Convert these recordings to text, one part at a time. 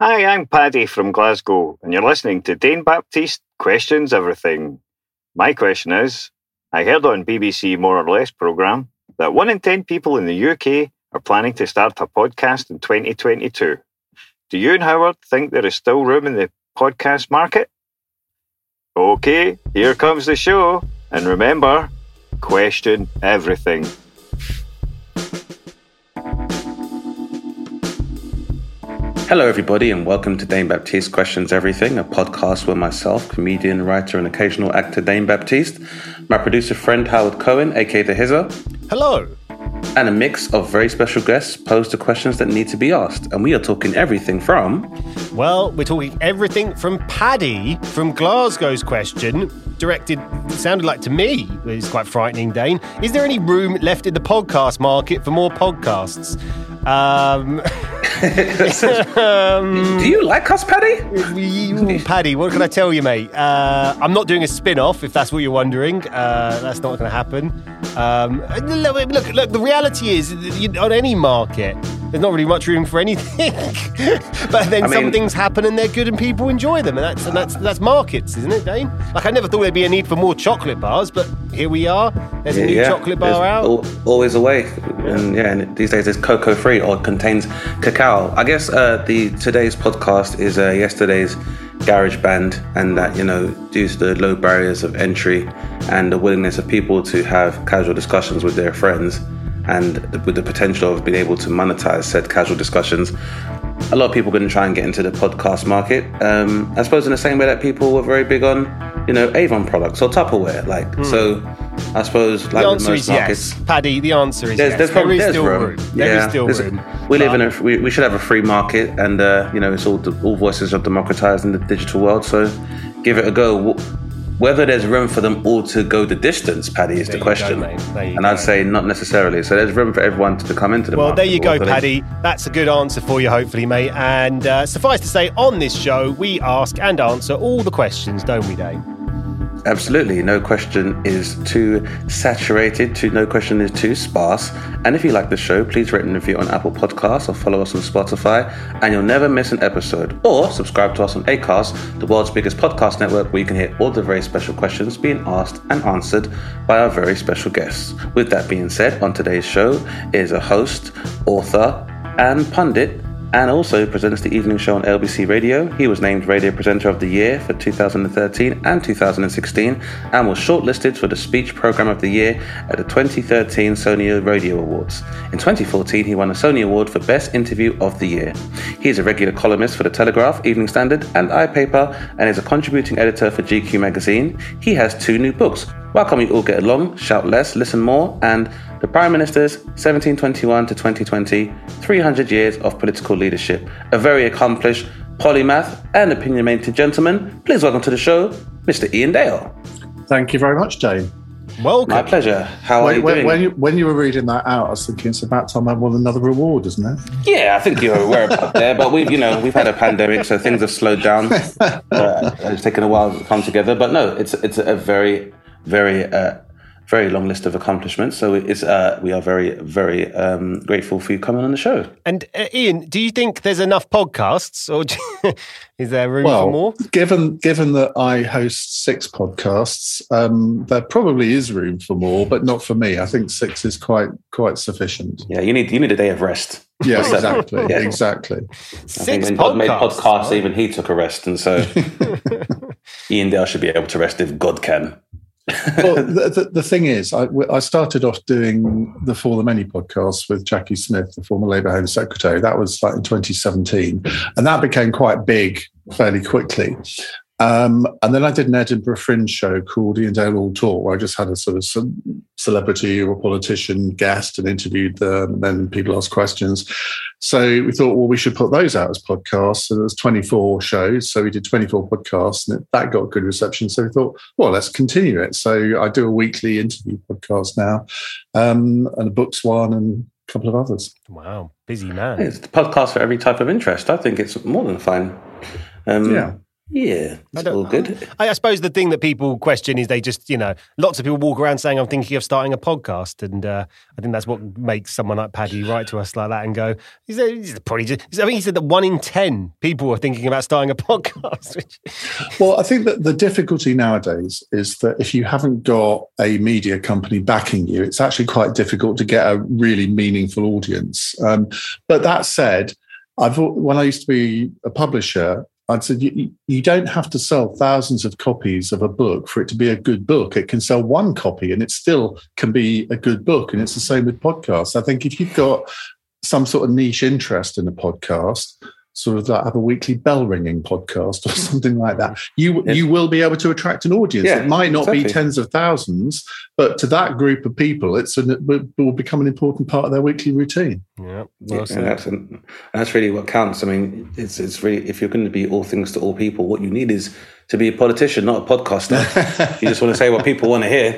Hi, I'm Paddy from Glasgow, and you're listening to Dane Baptiste Questions Everything. My question is I heard on BBC More or Less programme that one in 10 people in the UK are planning to start a podcast in 2022. Do you and Howard think there is still room in the podcast market? Okay, here comes the show. And remember, question everything. Hello, everybody, and welcome to Dane Baptiste Questions Everything, a podcast where myself, comedian, writer, and occasional actor Dane Baptiste, my producer friend Howard Cohen, aka The Hizzer, Hello. And a mix of very special guests pose the questions that need to be asked. And we are talking everything from Well, we're talking everything from Paddy from Glasgow's question, directed, sounded like to me, it's quite frightening, Dane. Is there any room left in the podcast market for more podcasts? Um, um, Do you like us, Paddy? Paddy, what can I tell you, mate? Uh, I'm not doing a spin off, if that's what you're wondering. Uh, that's not going to happen. Um, look, look, look, the reality is, you- on any market, there's not really much room for anything. but then I some mean- things happen and they're good and people enjoy them. And that's, and that's, that's markets, isn't it, Dane? Like, I never thought there'd be a need for more chocolate bars, but here we are. There's a new chocolate bar there's out. al- always a way, and yeah, and these days it's cocoa free or contains cacao. I guess uh, the today's podcast is uh, yesterday's garage band, and that you know, due to the low barriers of entry and the willingness of people to have casual discussions with their friends, and the, with the potential of being able to monetize said casual discussions. A lot of people are going to try and get into the podcast market. Um, I suppose in the same way that people were very big on, you know, Avon products or Tupperware. Like, so I suppose like the answer most is markets, yes. Paddy, the answer is there's, yes. there's there there's still room. room. There is Yeah, still room. We live in a we, we should have a free market, and uh, you know it's all all voices are democratized in the digital world. So give it a go. Wh- Whether there's room for them all to go the distance, Paddy, is There the go, question. you and go. I'd say not necessarily. So there's room for everyone to come into the Well, market. there you go, Paddy. That's a good answer for you, hopefully, mate. And uh, suffice to say, on this show, we ask and answer all the questions, don't we, Dane? Absolutely. No question is too saturated, to, no question is too sparse. And if you like the show, please rate and review on Apple Podcasts or follow us on Spotify, and you'll never miss an episode. Or subscribe to us on Acast, the world's biggest podcast network, where you can hear all the very special questions being asked and answered by our very special guests. With that being said, on today's show is a host, author, and pundit and also presents the evening show on LBC Radio. He was named Radio Presenter of the Year for 2013 and 2016 and was shortlisted for the Speech Program of the Year at the 2013 Sony Radio Awards. In 2014, he won a Sony Award for Best Interview of the Year. He is a regular columnist for The Telegraph, Evening Standard, and iPaper and is a contributing editor for GQ magazine. He has two new books. Why can't we all get along? Shout less, listen more, and the Prime Minister's 1721 to 2020 300 Years of Political Leadership. A very accomplished polymath and opinionated gentleman. Please welcome to the show, Mr. Iain Dale. Thank you very much, Dane. Welcome. My pleasure. How are When, you when, doing? when, you, when you were reading that out, I was thinking it's about time I won another reward, isn't it? Yeah, I think you're aware about there, but we've, you know, we've had a pandemic, so things have slowed down. Uh, it's taken a while to come together, but no, it's it's a very, very, uh, very long list of accomplishments. So it's uh, we are very, very um, grateful for you coming on the show. And uh, Iain, do you think there's enough podcasts, or do- is there room for more? given given that I host six podcasts, um, there probably is room for more, but not for me. I think six is quite quite sufficient. Yeah, you need you need a day of rest. Yeah, exactly, Yeah. exactly. I think Six when God made podcasts. podcasts, even he took a rest, and so Iain Dale should be able to rest if God can. Well, the, the, the thing is, I, I started off doing the For the Many podcast with Jacqui Smith, the former Labour Home Secretary. That was like in 2017. And that became quite big fairly quickly. Um, and then I did an Edinburgh Fringe show called Iain Dale All Talk, where I just had a sort of some celebrity or politician guest and interviewed them, and then people asked questions. So we thought, well, we should put those out as podcasts. So there was 24 shows, so we did 24 podcasts, and it, that got good reception. So we thought, well, let's continue it. So I do a weekly interview podcast now, um, and a books one, and a couple of others. Wow, busy man. It's the podcast for every type of interest. I think it's more than fine. Um, Yeah. Yeah, it's all good. I, I suppose the thing that people question is they just, you know, lots of people walk around saying, I'm thinking of starting a podcast. And uh, I think that's what makes someone like Paddy write to us like that and go, he's, he's probably just, I think he said that one in 10 people are thinking about starting a podcast. Which, Well, I think that the difficulty nowadays is that if you haven't got a media company backing you, it's actually quite difficult to get a really meaningful audience. Um, but that said, I've when I used to be a publisher, I'd said you, you don't have to sell thousands of copies of a book for it to be a good book. It can sell one copy and it still can be a good book. And it's the same with podcasts. I think if you've got some sort of niche interest in a podcast, sort of like have a weekly bell ringing podcast or something like that, you Yes. you will be able to attract an audience. Yeah, it might not be tens of thousands, but to that group of people, it's an, it will- will become an important part of their weekly routine. yeah, Yeah, well said. and that's and that's really what counts. I mean, it's it's really if you're going to be all things to all people, what you need is to be a politician, not a podcaster. you just want to say what people want to hear,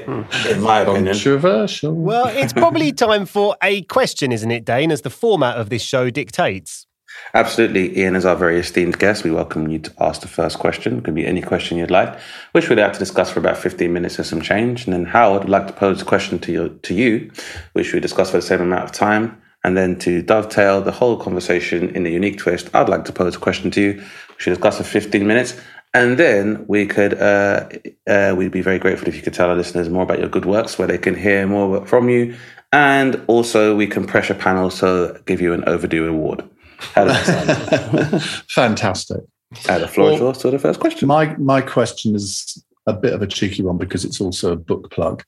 in my hmm. opinion. Controversial. Well, it's probably time for a question, isn't it, Dane, as the format of this show dictates. Absolutely. Iain is our very esteemed guest. We welcome you to ask the first question. It could be any question you'd like, which we'd like to discuss for about 15 minutes or some change. And then Howard would like to pose a question to you, to you, which we discuss for the same amount of time. And then to dovetail the whole conversation in a unique twist, I'd like to pose a question to you, which we discuss for 15 minutes. And then we could, uh, uh, we'd be very grateful if you could tell our listeners more about your good works, where they can hear more from you. And also, we can pressure panel, so give you an overdue award. How does that sound? Fantastic. Uh, the floor Well, yours to the first question. My my question is a bit of a cheeky one because it's also a book plug.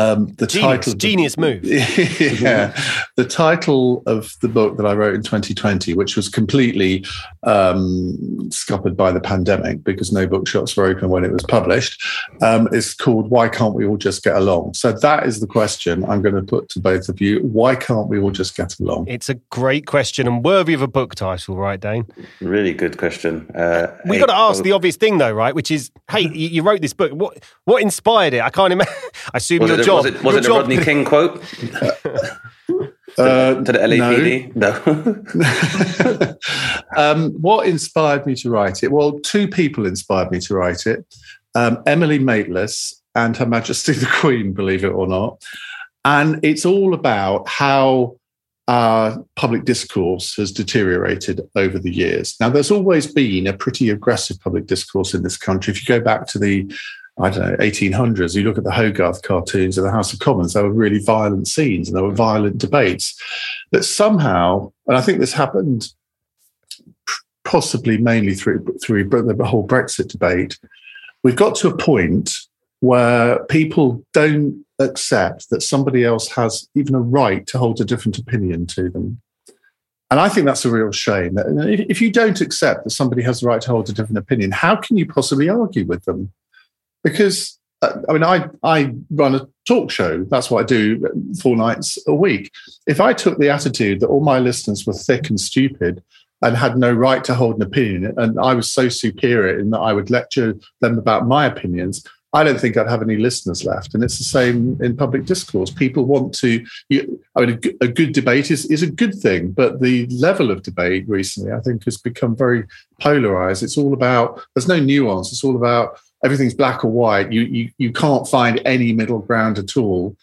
Um, the Genius, title, of the- genius move. yeah, the title of the book that I wrote in 2020, which was completely um, scuppered by the pandemic because no bookshops were open when it was published, um, is called "Why Can't We All Just Get Along?" So that is the question I'm going to put to both of you. Why can't we all just get along? It's a great question and worthy of a book title, right, Dane? Really good question. Uh, We hey, got to ask oh, the obvious thing, though, right? Which is, hey, you, you wrote this book. What what inspired it? I can't imagine. I assume you're it, job. was it, was it the job- Rodney King quote Uh, to the LAPD? No. um, what inspired me to write it? Well, two people inspired me to write it um, Emily Maitlis and Her Majesty the Queen, believe it or not. And it's all about how our public discourse has deteriorated over the years. Now, there's always been a pretty aggressive public discourse in this country. If you go back to the I don't know, 1800s, you look at the Hogarth cartoons of the House of Commons, there were really violent scenes and there were violent debates. But somehow, and I think this happened possibly mainly through through the whole Brexit debate, we've got to a point where people don't accept that somebody else has even a right to hold a different opinion to them. And I think that's a real shame. If you don't accept that somebody has the right to hold a different opinion, how can you possibly argue with them? Because uh, I mean, I I run a talk show. That's what I do four nights a week. If I took the attitude that all my listeners were thick and stupid and had no right to hold an opinion, and I was so superior in that I would lecture them about my opinions, I don't think I'd have any listeners left. And it's the same in public discourse. People want to. You, I mean, a, a good debate is is a good thing, but the level of debate recently, I think, has become very polarized. It's all about. There's no nuance. It's all about everything's black or white. You you you can't find any middle ground at all.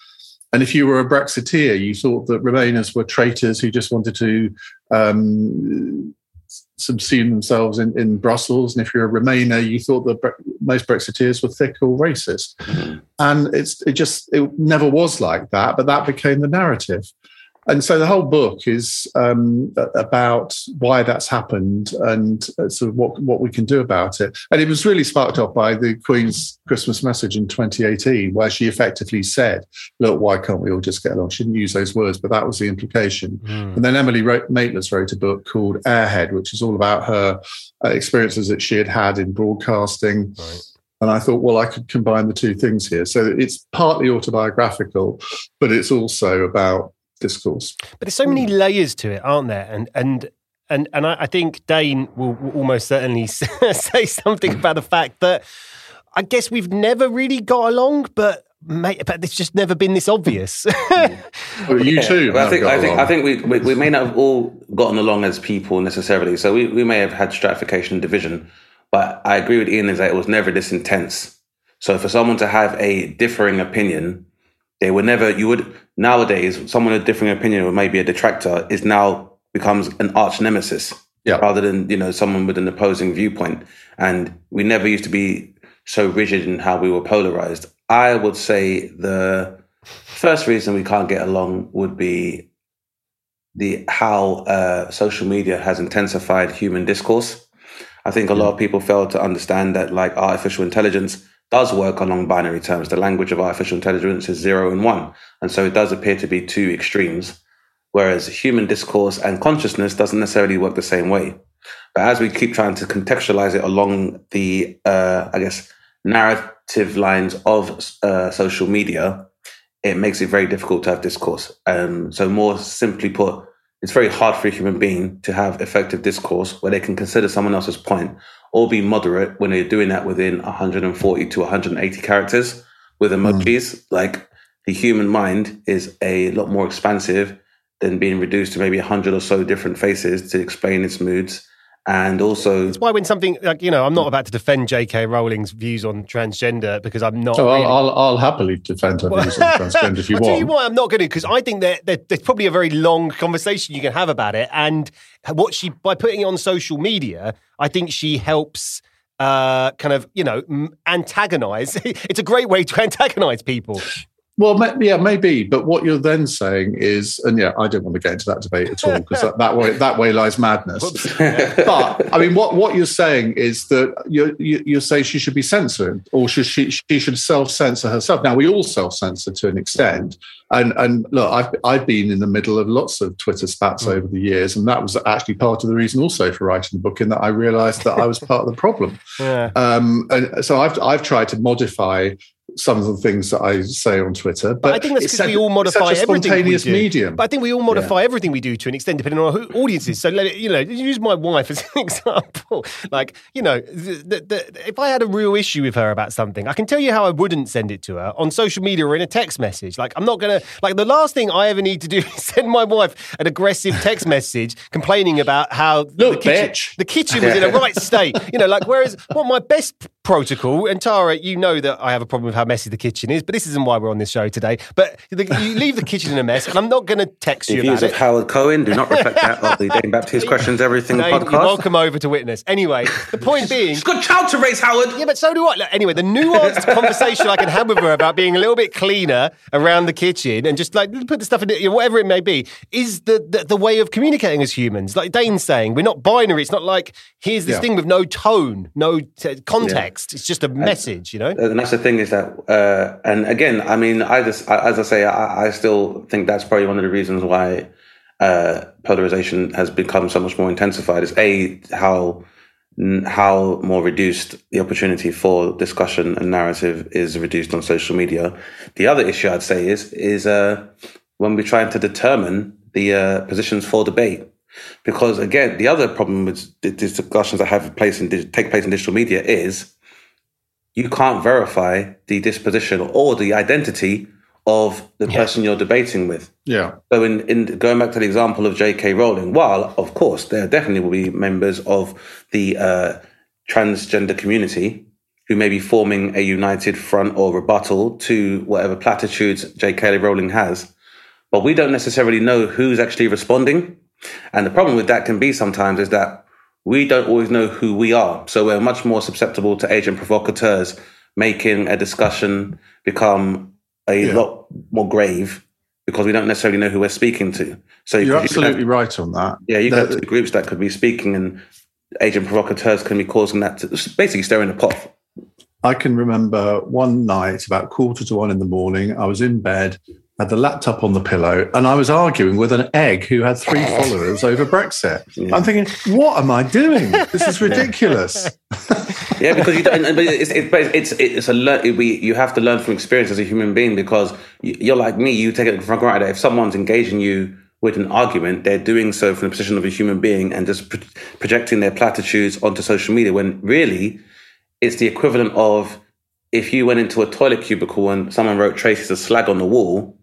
And if you were a Brexiteer, you thought that Remainers were traitors who just wanted to um, subsume themselves in, in Brussels. And if you're a Remainer, you thought that Bre- most Brexiteers were thick or racist. And it's it just it never was like that, but that became the narrative. And so the whole book is um, about why that's happened and uh, sort of what, what we can do about it. And it was really sparked off by the Queen's Christmas message in 2018, where she effectively said, Look, why can't we all just get along? She didn't use those words, but that was the implication. Mm. And then Emily wrote, Maitlis wrote a book called Airhead, which is all about her uh, experiences that she had had in broadcasting. Right. And I thought, well, I could combine the two things here. So it's partly autobiographical, but it's also about discourse. But there's so many hmm. layers to it, aren't there? And and and and I, I think Dane will, will almost certainly say something about the fact that I guess we've never really got along, but mate, but it's just never been this obvious. well, you too. Well, I think I think along. I think we, we, we may not have all gotten along as people necessarily. So we, we may have had stratification and division, but I agree with Iain is that it was never this intense. So for someone to have a differing opinion they would never, you would, nowadays, someone with a differing opinion or maybe a detractor is now becomes an arch nemesis yeah. rather than, you know, someone with an opposing viewpoint. And we never used to be so rigid in how we were polarized. I would say the first reason we can't get along would be the how uh, social media has intensified human discourse. I think a lot of people fail to understand that, like artificial intelligence does work along binary terms. The language of artificial intelligence is zero and one. And so it does appear to be two extremes, whereas human discourse and consciousness doesn't necessarily work the same way. But as we keep trying to contextualize it along the, uh, I guess, narrative lines of uh, social media, it makes it very difficult to have discourse. Um, so, more simply put, it's very hard for a human being to have effective discourse where they can consider someone else's point or be moderate when they're doing that within 140 to 180 characters with emojis. Mm. Like the human mind is a lot more expansive than being reduced to maybe 100 or so different faces to explain its moods and also it's why when something like you know i'm not about to defend jk rowling's views on transgender because i'm not oh, really... I'll, I'll, happily defend her views on transgender if you I'll want tell you why i'm not going to because i think that there's probably a very long conversation you can have about it and what she by putting it on social media i think she helps uh, kind of, you know, antagonize. it's a great way to antagonize people. Well, yeah, maybe. But what you're then saying is, and yeah, I don't want to get into that debate at all because that, that, way that way lies madness. but I mean, what what you're saying is that you you you say she should be censored, or should she she should self censor herself. Now we all self censor to an extent, and and look, I've I've been in the middle of lots of Twitter spats mm. over the years, and that was actually part of the reason also for writing the book, in that I realised that I was part of the problem. Yeah. Um, and so I've I've tried to modify some of the things that I say on Twitter. But, but I think that's because we all modify everything we do. medium. But I think we all modify yeah. everything we do to an extent, depending on who audiences. So, you know, use my wife as an example. Like, you know, the, the, if I had a real issue with her about something, I can tell you how I wouldn't send it to her on social media or in a text message. Like, I'm not going to, like, the last thing I ever need to do is send my wife an aggressive text message complaining about how Look, the, kitchen, bitch. the kitchen was in a right state. You know, like, whereas what my best protocol, and Tara, you know that I have a problem with how messy the kitchen is, but this isn't why we're on this show today. But the, you leave the kitchen in a mess, and I'm not going to text the you views about of it. Howard Cohen do not reflect that of the Dane Baptiste Questions Everything podcast. Welcome over to witness. Anyway, the point being, she's got child to raise, Howard. Yeah, but so do I. Look, anyway, the nuanced conversation I can have with her about being a little bit cleaner around the kitchen and just like put the stuff in, you know, whatever it may be, is the, the, the way of communicating as humans. Like Dane's saying, we're not binary. It's not like here's this yeah. thing with no tone, no t- context. Yeah. It's just a message, you know. And that's the thing is that, uh, and again, I mean, I just, as I say, I, I, still think that's probably one of the reasons why uh, polarization has become so much more intensified. Is a how how more reduced the opportunity for discussion and narrative is reduced on social media. The other issue I'd say is is uh, when we're trying to determine the uh, positions for debate. Because again, the other problem with these discussions that have place in take place in digital media is you can't verify the disposition or the identity of the yeah. person you're debating with. Yeah. So in, in going back to the example of J.K. Rowling, while of course there definitely will be members of the uh, transgender community who may be forming a united front or rebuttal to whatever platitudes J.K. Rowling has, but we don't necessarily know who's actually responding. And the problem with that can be sometimes is that we don't always know who we are. So we're much more susceptible to agent provocateurs making a discussion become a yeah. lot more grave because we don't necessarily know who we're speaking to. So You're you absolutely have, right on that. yeah, you got groups that could be speaking, and agent provocateurs can be causing that to basically stirring the pot. I can remember one night about quarter to one in the morning, I was in bed, had the laptop on the pillow, and I was arguing with an egg who had three followers over Brexit. Yeah. I'm thinking, what am I doing? This is ridiculous. Yeah, because you don't. But it's it's but it's it's a learn. We you have to learn from experience as a human being because you- you're like me. You take it for granted that if someone's engaging you with an argument, they're doing so from the position of a human being and just pro- projecting their platitudes onto social media. When really, it's the equivalent of if you went into a toilet cubicle and someone wrote traces of slag on the wall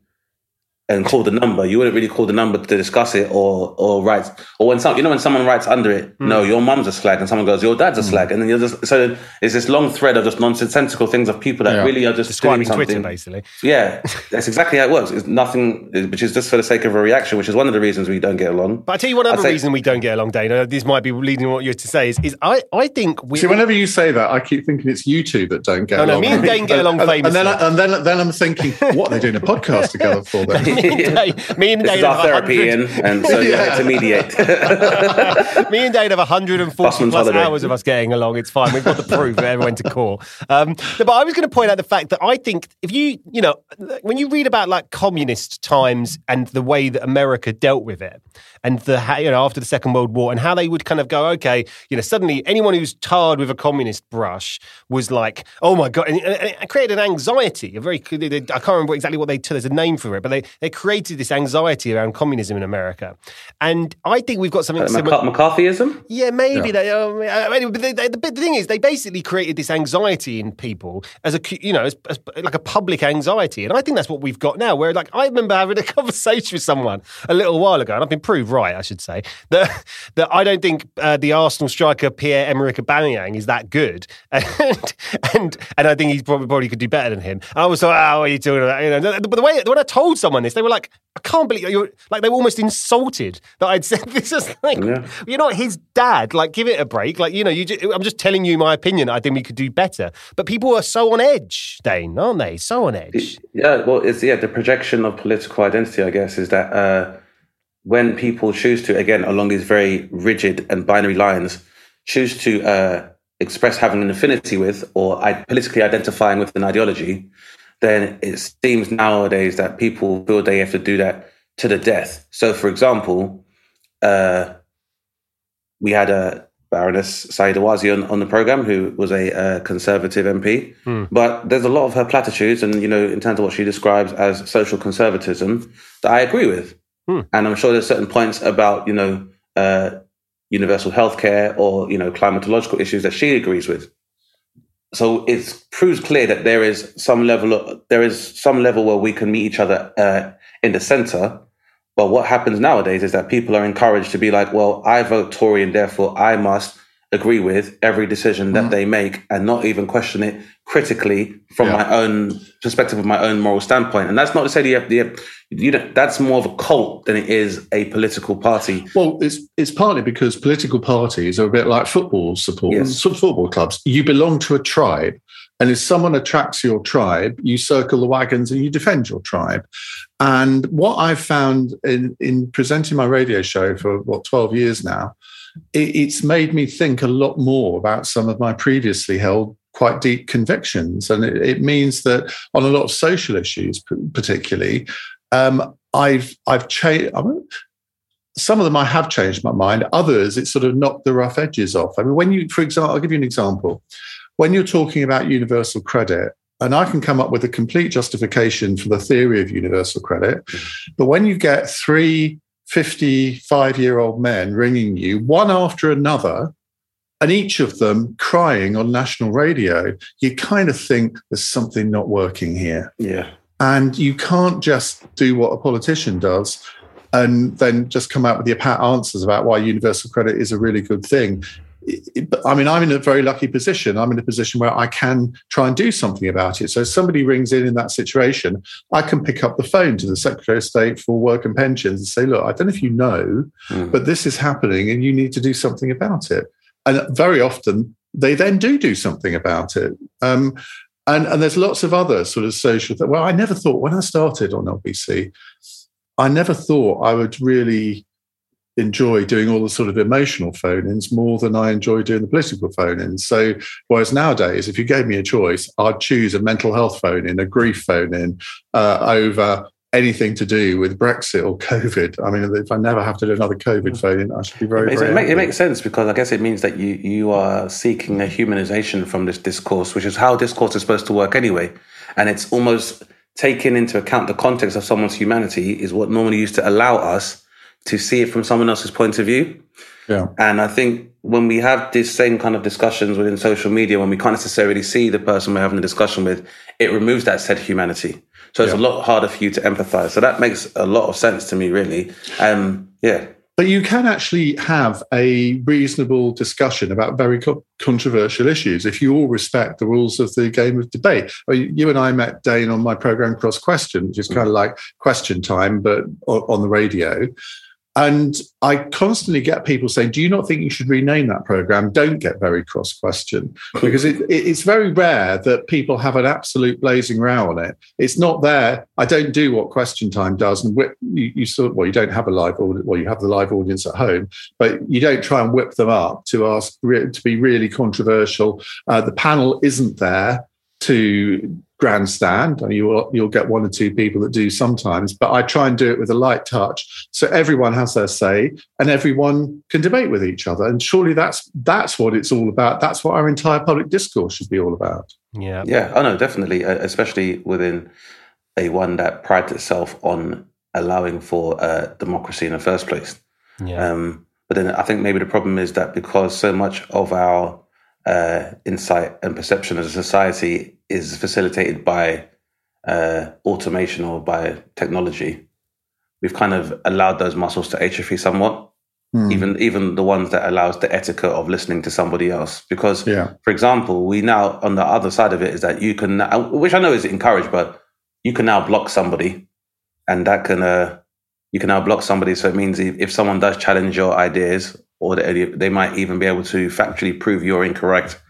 and call the number, you wouldn't really call the number to discuss it or or write or when some you know when someone writes under it, hmm. no, your mum's a slag, and someone goes, your dad's a hmm. slag, and then you're just so it's this long thread of just nonsensical things of people that Yeah. really are just Describing doing Twitter, basically. Yeah, that's exactly how it works. It's nothing, which is just for the sake of a reaction, which is one of the reasons we don't get along. But I tell you one I'd other say- reason we don't get along, Dana. This might be leading what you're to say is, is I, I think we. See, whenever you say that, I keep thinking it's you two that don't get No, no, along. me and Dane get along and, and then, famously. I- and then, then I'm thinking, what are they doing a podcast together for? Then? me and Dane, me and This Dane is our have therapy, 100 Ian, and so you Yeah. to mediate. Me and Dane have 140 Busman's plus holiday. hours of us getting along. It's fine. We've got the proof. Everyone went to court. Um, but I was going to point out the fact that I think if you, you know, when you read about like communist times and the way that America dealt with it, and the you know after the Second World War and how they would kind of go, okay, you know, suddenly anyone who's tarred with a communist brush was like, oh my god, and, and it created an anxiety. A very, I can't remember exactly what they. There's a name for it, but they they created this anxiety around communism in America, and I think we've got something similar. McCar- McCarthyism? Yeah, maybe they. Um, uh, they, they, the, the thing is, they basically created this anxiety in people as a, you know, as, as like a public anxiety, and I think that's what we've got now. Where like I remember having a conversation with someone a little while ago, and I've been proved right, I should say, that that I don't think uh, the Arsenal striker Pierre Emerick Aubameyang is that good, and and and I think he probably, probably could do better than him. And I was like, oh, what are you doing? You know, but the way when I told someone this, they were like, I can't believe you're like they were almost insulted that I'd said this. Is like Yeah. you're not his dad. Like, give it a break. Like, you know, you. Just, I'm just telling you my opinion. I think we could do better. But people are so on edge, Dane, aren't they? So on edge. Yeah, well, it's yeah the projection of political identity. I guess is that uh, when people choose to again along these very rigid and binary lines choose to uh, express having an affinity with or I- politically identifying with an ideology, then it seems nowadays that people feel they have to do that to the death. So, for example, uh, we had a Baroness Sayeeda Warsi on, on the program, who was a uh, conservative MP. But there's a lot of her platitudes, and you know, in terms of what she describes as social conservatism, that I agree with. And I'm sure there's certain points about you know uh, universal healthcare or you know climatological issues that she agrees with. So it proves clear that there is some level of, there is some level where we can meet each other uh, in the center. But what happens nowadays is that people are encouraged to be like, well, I vote Tory and therefore I must agree with every decision that they make and not even question it critically from Yeah. my own perspective of my own moral standpoint. And that's not to say that the you know that's more of a cult than it is a political party. Well, it's it's partly because political parties are a bit like football support, Yes. football clubs. You belong to a tribe, and if someone attracts your tribe, you circle the wagons and you defend your tribe. And what I've found in in presenting my radio show for what twelve years now, it, it's made me think a lot more about some of my previously held quite deep convictions, and it, it means that on a lot of social issues, particularly. Um, I've I've changed some of them I have changed my mind. Others, it sort of knocked the rough edges off. I mean, when you, for example, I'll give you an example. When you're talking about universal credit, and I can come up with a complete justification for the theory of universal credit, but when you get three 55 year old men ringing you, one after another, and each of them crying on national radio, you kind of think there's something not working here. Yeah. And you can't just do what a politician does and then just come out with your pat answers about why universal credit is a really good thing. It- it- but, I mean, I'm in a very lucky position. I'm in a position where I can try and do something about it. So if somebody rings in in that situation, I can pick up the phone to the Secretary of State for Work and Pensions and say, look, I don't know if you know, Mm. but this is happening and you need to do something about it. And very often they then do do something about it. Um, and, and there's lots of other sort of social. Well, I never thought when I started on LBC, I never thought I would really enjoy doing all the sort of emotional phone ins more than I enjoy doing the political phone ins. So, whereas nowadays, if you gave me a choice, I'd choose a mental health phone in, a grief phone in uh, over anything to do with Brexit or COVID. I mean, if I never have to do another COVID hmm. phone in, I should be very, it, very it, it makes sense because I guess it means that you, you are seeking a humanization from this discourse, which is how discourse is supposed to work anyway. And it's almost taking into account the context of someone's humanity is what normally used to allow us to see it from someone else's point of view. Yeah. And I think when we have these same kind of discussions within social media, when we can't necessarily see the person we're having a discussion with, it removes that said humanity. So it's yeah. a lot harder for you to empathize. So that makes a lot of sense to me, really. Um, yeah. But you can actually have a reasonable discussion about very co- controversial issues if you all respect the rules of the game of debate. You and I met Dane on my program Cross Question, which is kind of like question time, but on the radio. And I constantly get people saying, Do you not think you should rename that program? Don't get very cross question because it, it, it's very rare that people have an absolute blazing row on it. It's not there. I don't do what question time does. And whip, you, you sort well, you don't have a live audience, well, you have the live audience at home, but you don't try and whip them up to ask to be really controversial. Uh, the panel isn't there to grandstand. I mean, you'll you'll get one or two people that do sometimes, but I try and do it with a light touch, so everyone has their say and everyone can debate with each other. And surely that's that's what it's all about. That's what our entire public discourse should be all about. Yeah, yeah. Oh no, definitely, uh, especially within a one that prides itself on allowing for uh, democracy in the first place. Yeah. Um, but then I think maybe the problem is that because so much of our uh, insight and perception as a society is facilitated by uh, automation or by technology, we've kind of allowed those muscles to atrophy somewhat. Mm. Even even the ones that allows the etiquette of listening to somebody else. Because, yeah. for example, we now on the other side of it is that you can, which I know is encouraged, but you can now block somebody, and that can uh, you can now block somebody. So it means if, if someone does challenge your ideas or they, they might even be able to factually prove you're incorrect.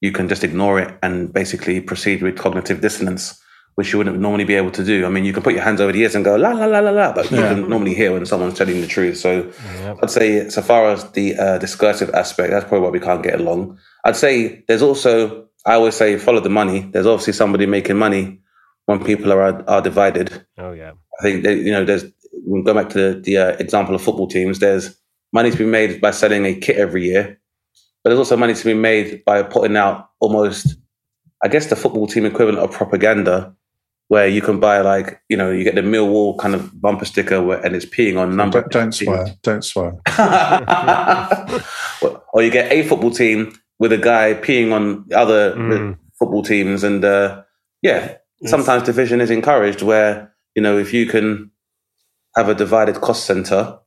You can just ignore it and basically proceed with cognitive dissonance, which you wouldn't normally be able to do. I mean, you can put your hands over the ears and go la la la la la, but you can normally hear when someone's telling the truth. So yeah. I'd say, so far as the uh, discursive aspect, that's probably why we can't get along. I'd say there's also, I always say, follow the money. There's obviously somebody making money when people are are divided. Oh yeah, I think that, you know there's. We go back to the, the uh, example of football teams. There's money to be made by selling a kit every year, but there's also money to be made by putting out almost, I guess, the football team equivalent of propaganda, where you can buy like you know you get the Millwall kind of bumper sticker where, and it's peeing on number. Don't, don't swear. Don't swear. or you get a football team with a guy peeing on other mm. football teams, and uh, yeah, yes. sometimes division is encouraged where you know if you can have a divided cost center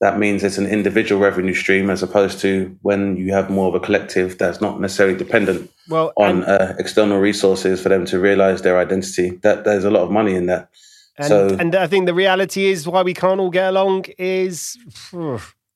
that means it's an individual revenue stream as opposed to when you have more of a collective that's not necessarily dependent well, on uh, external resources for them to realize their identity. That there's a lot of money in that. And, so, and I think the reality is why we can't all get along is.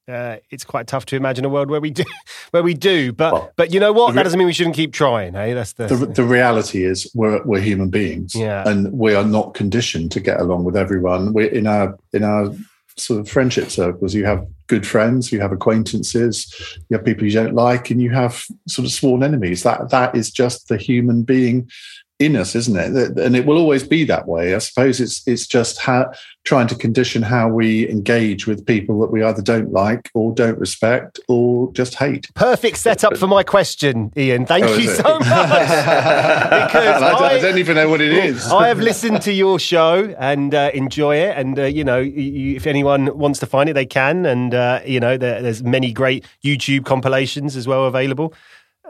Uh, it's quite tough to imagine a world where we do, where we do. But well, but you know what? That doesn't mean we shouldn't keep trying. Hey, that's the the, the reality is we're we're human beings, yeah, and we are not conditioned to get along with everyone. We're in our in our sort of friendship circles. You have good friends, you have acquaintances, you have people you don't like, and you have sort of sworn enemies. That that is just the human being in us, isn't it? And it will always be that way. I suppose it's it's just how, trying to condition how we engage with people that we either don't like or don't respect or just hate. Perfect setup for my question, Iain. Thank oh, you so much. because I, I, I, don't even know what it is. I have listened to your show and uh, enjoy it, and uh, you know, you, if anyone wants to find it, they can. And uh, you know, there, there's many great YouTube compilations as well available.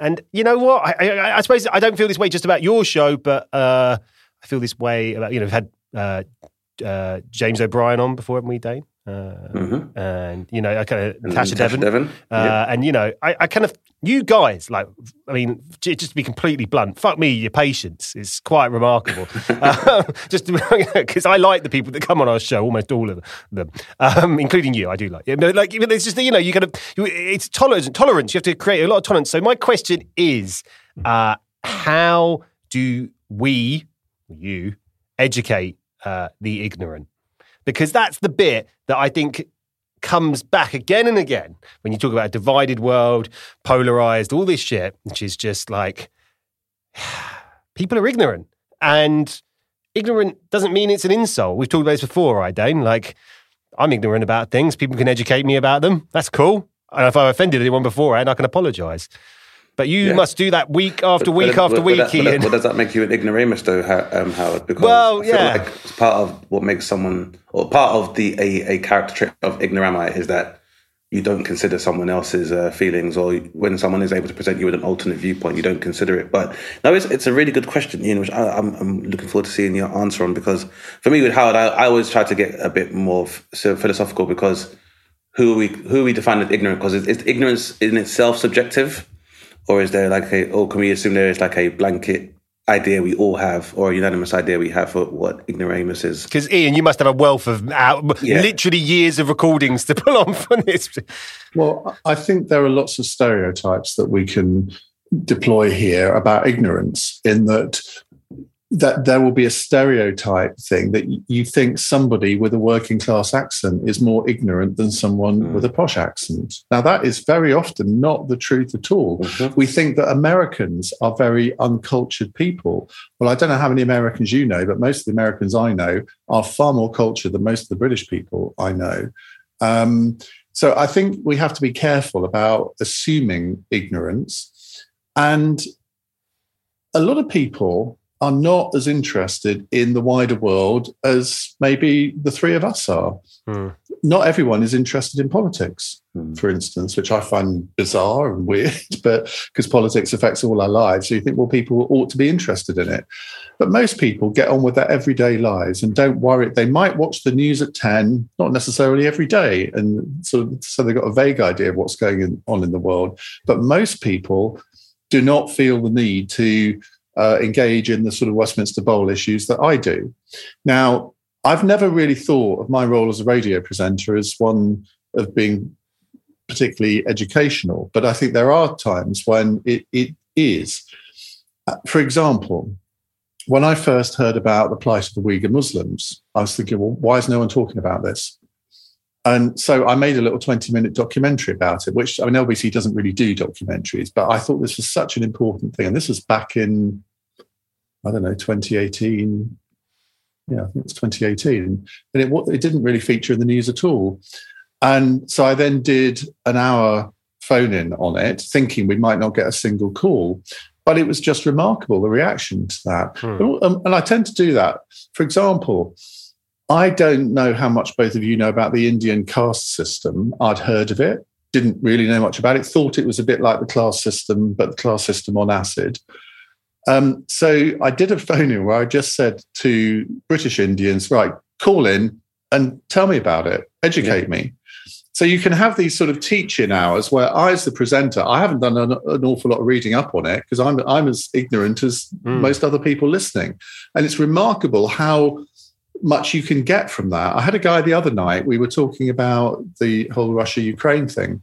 And you know what? I, I, I, suppose I don't feel this way just about your show, but uh, I feel this way about you know we've had uh, uh, James O'Brien on before, haven't we, Dane? Uh, mm-hmm. And you know, I kind of Tasha Devon, Devon. Uh, and you know, I, I, kind of you guys like. I mean, just to be completely blunt, fuck me, your patience is quite remarkable. um, just because I like the people that come on our show, almost all of them, um, including you. I do like, you know, like it's just you know, you kind of it's tolerance. Tolerance. You have to create a lot of tolerance. So my question is, uh, how do we, you, educate uh, the ignorant? Because that's the bit that I think comes back again and again when you talk about a divided world, polarized, all this shit, which is just like people are ignorant. And ignorant doesn't mean it's an insult. We've talked about this before, right, Dane? Like, I'm ignorant about things. People can educate me about them. That's cool. And if I've offended anyone beforehand, I can apologize. But you Yeah. must do that week after But- week but- after but week, that- Iain. But does that make you an ignoramus, though, um, Howard? Because Well, yeah. like it's part of what makes someone, or part of the a, a character trait of ignoramite is that you don't consider someone else's uh, feelings, or when someone is able to present you with an alternate viewpoint, you don't consider it. But no, it's, it's a really good question, Iain, which I, I'm, I'm looking forward to seeing your answer on. Because for me, with Howard, I, I always try to get a bit more f- so philosophical because who we who we define as ignorant? Because is, is ignorance in itself subjective? or is there like a or can we assume there is like a blanket idea we all have or a unanimous idea we have for what ignoramus is Because Iain, you must have a wealth of uh, Yeah. literally years of recordings to pull on for this. Well, I think there are lots of stereotypes that we can deploy here about ignorance, in that that there will be a stereotype thing that you think somebody with a working class accent is more ignorant than someone Mm. with a posh accent. Now, that is very often not the truth at all. Mhm. We think that Americans are very uncultured people. Well, I don't know how many Americans you know, but most of the Americans I know are far more cultured than most of the British people I know. Um, so I think we have to be careful about assuming ignorance. And a lot of people are not as interested in the wider world as maybe the three of us are. Hmm. Not everyone is interested in politics, Hmm. for instance, which I find bizarre and weird, but because politics affects all our lives. So you think, well, people ought to be interested in it. But most people get on with their everyday lives and don't worry. They might watch the news at 10, not necessarily every day. And so, so they've got a vague idea of what's going on in the world. But most people do not feel the need to uh, engage in the sort of Westminster Bowl issues that I do. Now, I've never really thought of my role as a radio presenter as one of being particularly educational, but I think there are times when it, it is. Uh, For example, when I first heard about the plight of the Uyghur Muslims, I was thinking, well, why is no one talking about this? And so I made a little 20 minute documentary about it, which I mean, LBC doesn't really do documentaries, but I thought this was such an important thing. And this was back in, I don't know, 2018. Yeah, I think it's 2018. And it, it didn't really feature in the news at all. And so I then did an hour phone in on it, thinking we might not get a single call. But it was just remarkable, the reaction to that. Hmm. Um, and I tend to do that. For example, I don't know how much both of you know about the Indian caste system. I'd heard of it, didn't really know much about it, thought it was a bit like the class system, but the class system on acid. Um, so I did a phone in where I just said to British Indians, right, call in and tell me about it, educate me. So you can have these sort of teaching hours where I, as the presenter, I haven't done an, an awful lot of reading up on it because I'm I'm as ignorant as Mm. most other people listening, and it's remarkable how much you can get from that. I had a guy the other night. We were talking about the whole Russia Ukraine thing,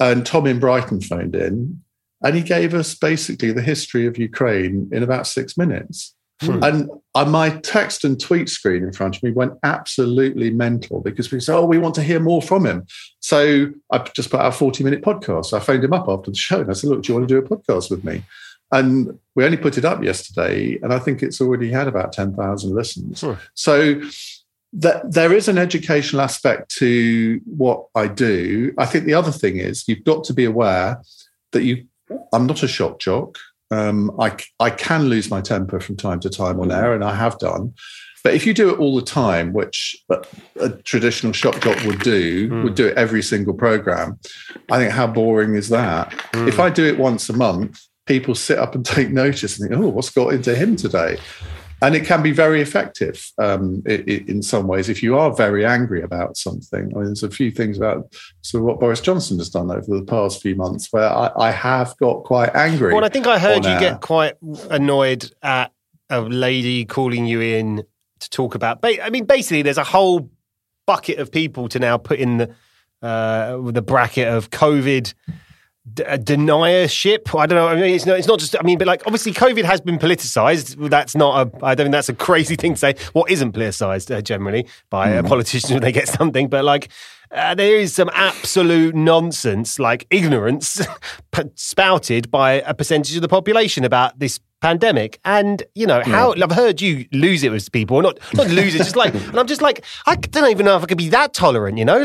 and Tom in Brighton phoned in, and he gave us basically the history of Ukraine in about six minutes. Hmm. And my text and tweet screen in front of me went absolutely mental because we said, "Oh, we want to hear more from him." So I just put out a forty-minute podcast. I phoned him up after the show and I said, "Look, do you want to do a podcast with me?" And we only put it up yesterday, and I think it's already had about ten thousand listens. Hmm. So that there is an educational aspect to what I do. I think the other thing is you've got to be aware that you. I'm not a shock jock. Um, I I can lose my temper from time to time on air, and I have done. But if you do it all the time, which a traditional shock jock would do, Hmm. would do it every single program, I think how boring is that? Hmm. If I do it once a month, people sit up and take notice and think, "Oh, what's got into him today?" And it can be very effective um, i- i- in some ways if you are very angry about something. I mean, there's a few things about sort of what Boris Johnson has done over the past few months where I, I have got quite angry. Well, I think I heard you get quite annoyed at a lady calling you in to talk about. I mean, basically, there's a whole bucket of people to now put in the uh, the bracket of COVID d- a deniership. I don't know. I mean, it's not, it's not just. I mean, but like obviously, COVID has been politicized. That's not a. I don't think that's a crazy thing to say. What isn't politicized uh, generally by Hmm. uh, politicians when they get something, but like. Uh, there is some absolute nonsense, like ignorance, p- spouted by a percentage of the population about this pandemic. And you know how I've heard you lose it with people, not not lose it, just like. And I'm just like, I don't even know if I could be that tolerant. You know,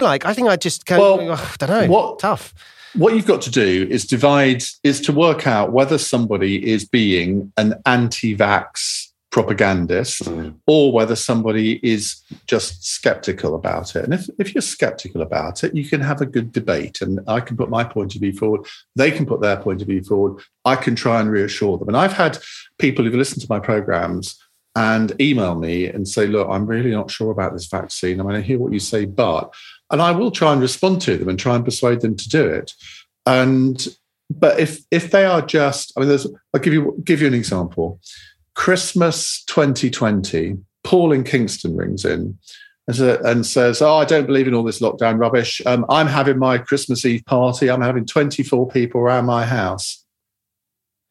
Like I think I just can't. Well, I don't know. what- tough? what you've got to do is divide is to work out whether somebody is being an anti-vax propagandist Mm. or whether somebody is just skeptical about it and if, if you're skeptical about it you can have a good debate and i can put my point of view forward they can put their point of view forward i can try and reassure them and i've had people who've listened to my programs and email me and say look i'm really not sure about this vaccine i mean i hear what you say but and I will try and respond to them and try and persuade them to do it. And but if if they are just, I mean, there's I'll give you give you an example. Christmas 2020, Paul in Kingston rings in and, sa- and says, "Oh, I don't believe in all this lockdown rubbish. Um, I'm having my Christmas Eve party. I'm having 24 people around my house."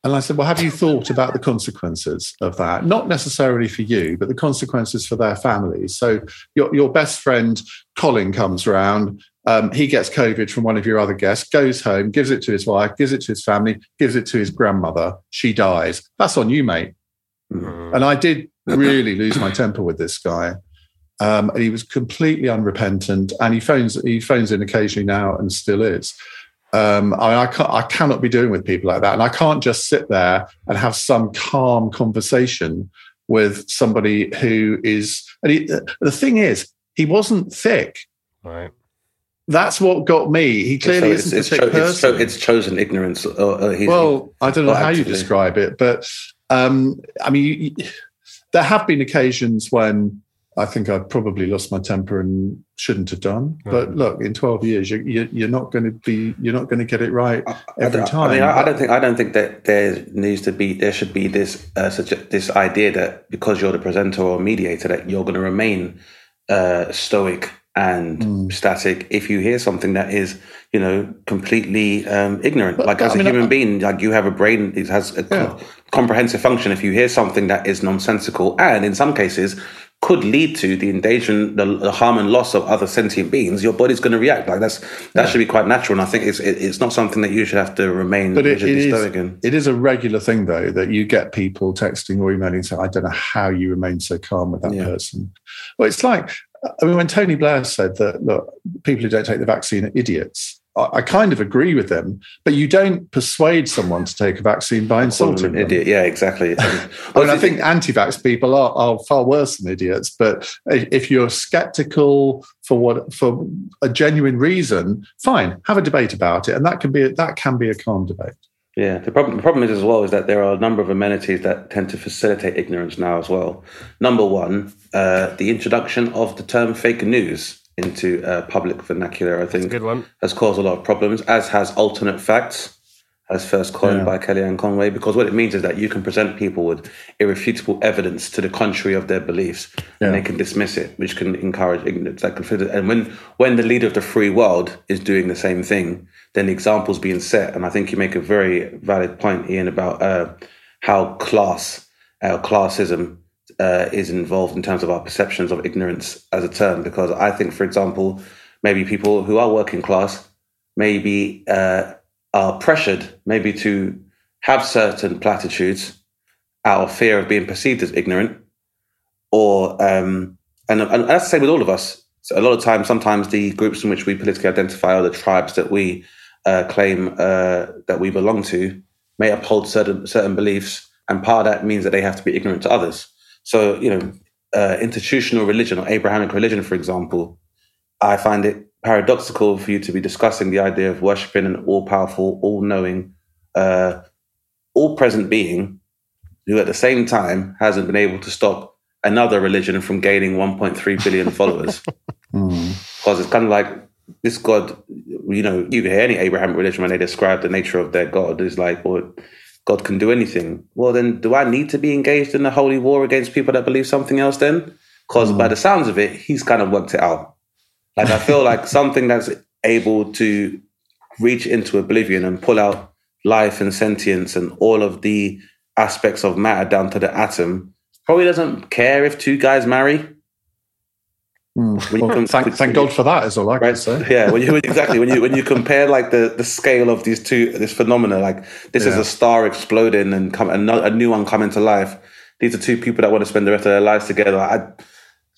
And I said, Well, have you thought about the consequences of that? Not necessarily for you, but the consequences for their families. So your, your best friend Colin comes round. Um, he gets COVID from one of your other guests, goes home, gives it to his wife, gives it to his family, gives it to his grandmother. She dies. That's on you, mate. And I did really lose my temper with this guy. Um, and he was completely unrepentant, and he phones he phones in occasionally now and still is. Um, I, I, can't, I cannot be doing with people like that, and I can't just sit there and have some calm conversation with somebody who is. And he, the thing is, he wasn't thick. Right. That's what got me. He clearly So it's, isn't it's, a thick cho- it's, person. cho- it's chosen ignorance. Uh, uh, he's, well, I don't know well, how you describe it, but um, I mean, you, you- there have been occasions when I think I've probably lost my temper and shouldn't have done. But look, in twelve years, you, you, you're not going to be, you're not going to get it right every I, time. I mean, I, I don't think I don't think that there needs to be there should be this uh, such a, this idea that because you're the presenter or mediator that you're going to remain uh, stoic and Hmm. static if you hear something that is you know completely um, ignorant. like as I a mean, human I- being, like you have a brain, it has a com- Yeah. comprehensive function. If you hear something that is nonsensical and in some cases could lead to the endangerment, the, the harm and loss of other sentient beings, your body's going to react. Like that's that should be quite natural. And I think it's it, it's not something that you should have to remain But it, it, is, in. it is a regular thing, though, that you get people texting or emailing saying, I don't know how you remain so calm with that Yeah. person. Well, it's like, I mean, when Tony Blair said that, look, people who don't take the vaccine are idiots, I, kind of agree with them, but you don't persuade someone to take a vaccine by insulting them. Idiot. Yeah, exactly. And- I mean, I think anti-vax people are, are far worse than idiots. But if you're skeptical for what for a genuine reason, fine, have a debate about it, and that can be that can be a calm debate. Yeah, the problem the problem is as well is that there are a number of amenities that tend to facilitate ignorance now as well. Number one, uh, the introduction of the term fake news into uh, public vernacular, I think, good one. has caused a lot of problems. As has alternate facts, as first coined Yeah. by Kellyanne Conway, because what it means is that you can present people with irrefutable evidence to the contrary of their beliefs, Yeah. and they can dismiss it, which can encourage ignorance. That can, and when when the leader of the free world is doing the same thing, then the example's being set. And I think you make a very valid point, Iain, about uh, how class, uh, classism uh, is involved in terms of our perceptions of ignorance as a term. Because I think, for example, maybe people who are working class maybe uh, are pressured maybe to have certain platitudes out of fear of being perceived as ignorant, or um, and, and that's the same with all of us. So a lot of times, sometimes the groups in which we politically identify or the tribes that we uh, claim uh, that we belong to may uphold certain certain beliefs, and part of that means that they have to be ignorant to others. So, you know, uh, institutional religion or Abrahamic religion, for example, I find it paradoxical for you to be discussing the idea of worshiping an all-powerful, all-knowing, uh, all-present being who, at the same time, hasn't been able to stop another religion from gaining 1.3 billion followers. Because it's kind of like this God, you know, you hear any Abrahamic religion when they describe the nature of their God is like, well, God can do anything. Well, then, do I need to be engaged in a holy war against people that believe something else then? Because by hmm. the sounds of it, he's kind of worked it out. Like, I feel like something that's able to reach into oblivion and pull out life and sentience and all of the aspects of matter down to the atom probably doesn't care if two guys marry. Hmm. When you Well, thank, thank God for that, is all I can right? say. Yeah, when you exactly when you when you compare like the the scale of these two this phenomena, like this is a star exploding and come a, a new one coming to life. These are two people that want to spend the rest of their lives together. I,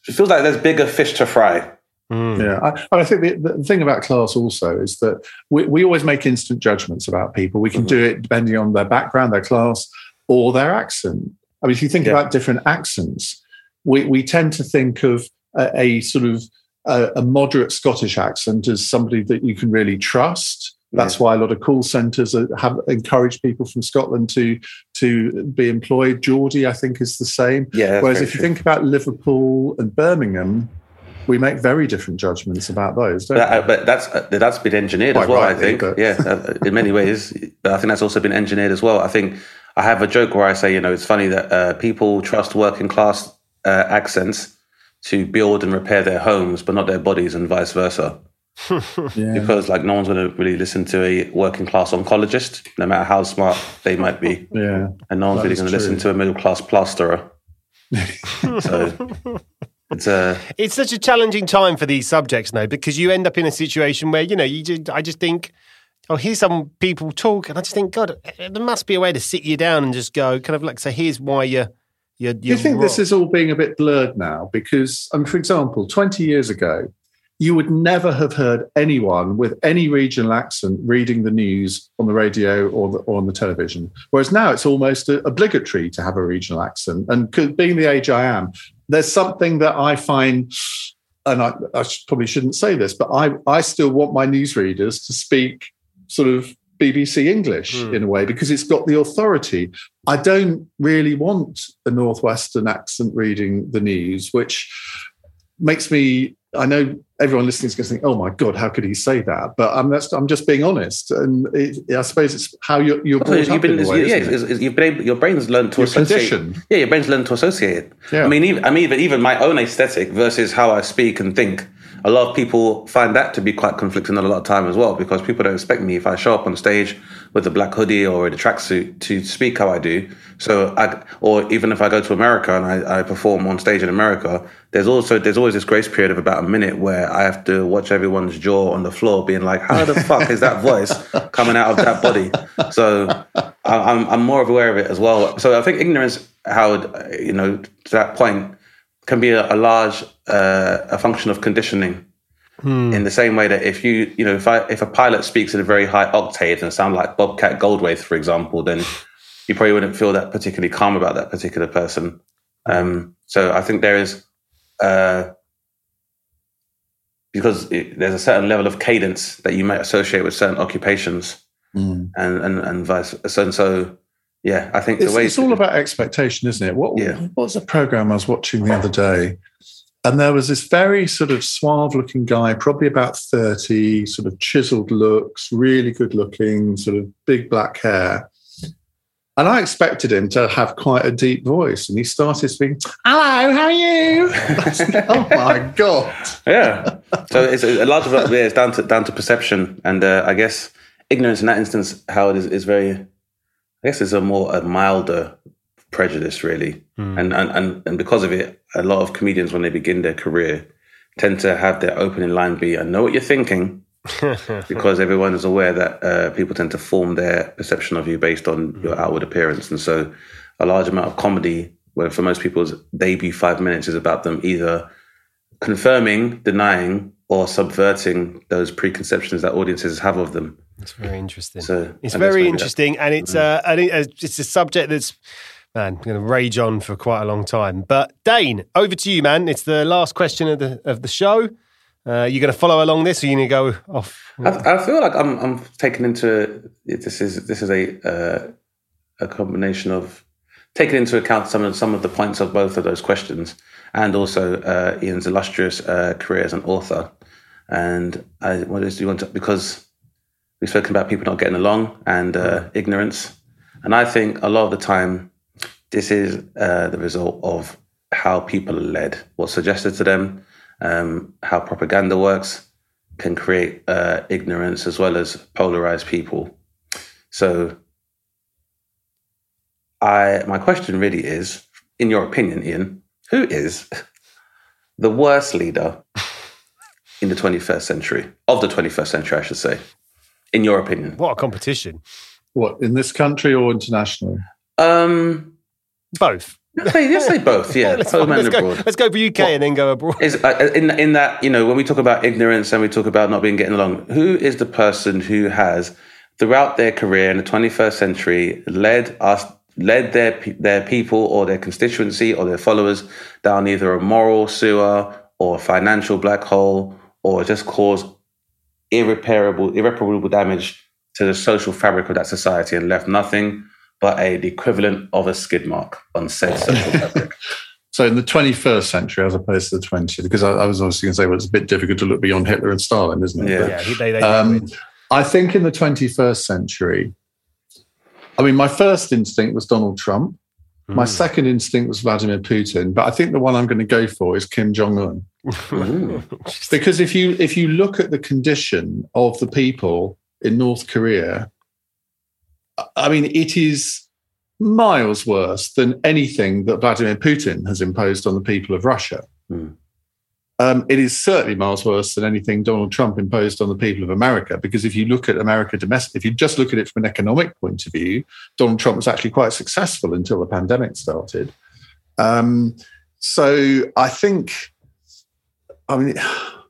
it feels like there's bigger fish to fry. Hmm. Yeah, I, I think the, the thing about class also is that we, we always make instant judgments about people. We can mm-hmm. do it depending on their background, their class, or their accent. I mean, if you think Yeah. about different accents, we, we tend to think of a, a sort of a, a moderate Scottish accent as somebody that you can really trust. That's why a lot of call centres have encouraged people from Scotland to to be employed. Geordie, I think, is the same. Yeah, Whereas if you true. think about Liverpool and Birmingham, we make very different judgments about those, don't But, we? uh, but that's uh, that's been engineered as Quite well. I think, but- yeah, uh, in many ways. But I think that's also been engineered as well. I think I have a joke where I say, you know, it's funny that uh, people trust working class uh, accents to build and repair their homes, but not their bodies, and vice versa. Yeah. Because like no one's going to really listen to a working class oncologist, no matter how smart they might be, yeah. and no one's really going to listen to a middle class plasterer. so it's uh, It's such a challenging time for these subjects now because you end up in a situation where you know you just I just think oh hear some people talk and I just think God there must be a way to sit you down and just go kind of like so here's why you you Do you think this is all being a bit blurred now? Because, I mean, for example, 20 years ago, you would never have heard anyone with any regional accent reading the news on the radio or, the, or on the television. Whereas now it's almost uh, obligatory to have a regional accent. And being the age I am, there's something that I find, and I, I probably shouldn't say this, but I, I still want my newsreaders to speak sort of BBC English Hmm. in a way because it's got the authority. I don't really want a Northwestern accent reading the news, which makes me. I know everyone listening is going to think, "Oh my God, how could he say that?" But I'm I'm just being honest, and it, I suppose it's how you're, you're brought you've up been, in way, yeah, isn't it? it's- it's- you've been your brain's learned to You're associate. conditioned. Yeah, your brain's learned to associate it. Yeah. I mean, even, I mean, even, even my own aesthetic versus how I speak and think. A lot of people find that to be quite conflicting a lot of time as well because people don't expect me if I show up on stage with a black hoodie or in a tracksuit to speak how I do. So, I, or even if I go to America and I, I perform on stage in America, there's also there's always this grace period of about a minute where I have to watch everyone's jaw on the floor, being like, "How the fuck is that voice coming out of that body?" So, I, I'm I'm more aware of it as well. So, I think ignorance, uh, you know, to that point, can be a, a large uh, a function of conditioning. In the same way that if you you know if I if a pilot speaks in a very high octave and sound like Bobcat Goldthwait, for example, then you probably wouldn't feel that particularly calm about that particular person. Um, so I think there is uh, because it, there's a certain level of cadence that you might associate with certain occupations, and and and vice. So and so, yeah, I think It's, the way it's all about expectation, isn't it? What, Yeah. what was a program I was watching the other day? And there was this very sort of suave looking guy, probably about 30, sort of chiseled looks, really good looking, sort of big black hair. And I expected him to have quite a deep voice. And he started speaking, Hello, how are you? I was like, oh my God. Yeah. So it's a lot of it. Yeah, down to down to perception, and uh, I guess ignorance in that instance, how it is, is very. I guess it's a more a milder prejudice, really. And, and and and because of it, a lot of comedians when they begin their career tend to have their opening line be, "I know what you're thinking." because everyone is aware that uh, people tend to form their perception of you based on your outward appearance, and so a large amount of comedy, where for most people's debut five minutes is about them either confirming, denying, or subverting those preconceptions that audiences have of them. It's very interesting. So it's very that- interesting, and it's uh, and it, uh, it's a subject that's man going to rage on for quite a long time. But Dane, over to you, man. It's the last question of the of the show. Uh, you going to follow along this, or you going to go off? I, I feel like I'm I'm taking into this is this is a uh, a combination of taking into account some of some of the points of both of those questions, and also uh, Iain's illustrious uh, career as an author. And I what is do you want to because we've spoken about people not getting along and uh, ignorance, and I think a lot of the time this is uh, the result of how people are led, what's suggested to them, um, how propaganda works can create uh, ignorance as well as polarize people. So, I my question really is, in your opinion, Iain, who is the worst leader in the 21st century? Of the 21st century, I should say, in your opinion? What a competition! What in this country or internationally? Um, Both. let's say, let's say both. Yeah, let's, home and let's, go, abroad. let's go for UK and then go abroad. is uh, in in that you know when we talk about ignorance and we talk about not being getting along, who is the person who has throughout their career in the 21st century led us led their their people or their constituency or their followers down either a moral sewer or a financial black hole or just caused irreparable irreparable damage to the social fabric of that society and left nothing but a the equivalent of a skid mark on said social fabric. So in the 21st century, as opposed to the 20th, because I, I was obviously going to say, well, it's a bit difficult to look beyond Hitler and Stalin, isn't it? Yeah. But, Yeah, they, they Um. I think in the 21st century, I mean, my first instinct was Donald Trump. My second instinct was Vladimir Putin, but I think the one I'm going to go for is Kim Jong Un. Mm. Because if you if you look at the condition of the people in North Korea, I mean, it is miles worse than anything that Vladimir Putin has imposed on the people of Russia. Hmm. Um, it is certainly miles worse than anything Donald Trump imposed on the people of America. Because if you look at America domestic, if you just look at it from an economic point of view, Donald Trump was actually quite successful until the pandemic started. Um, so I think, I mean,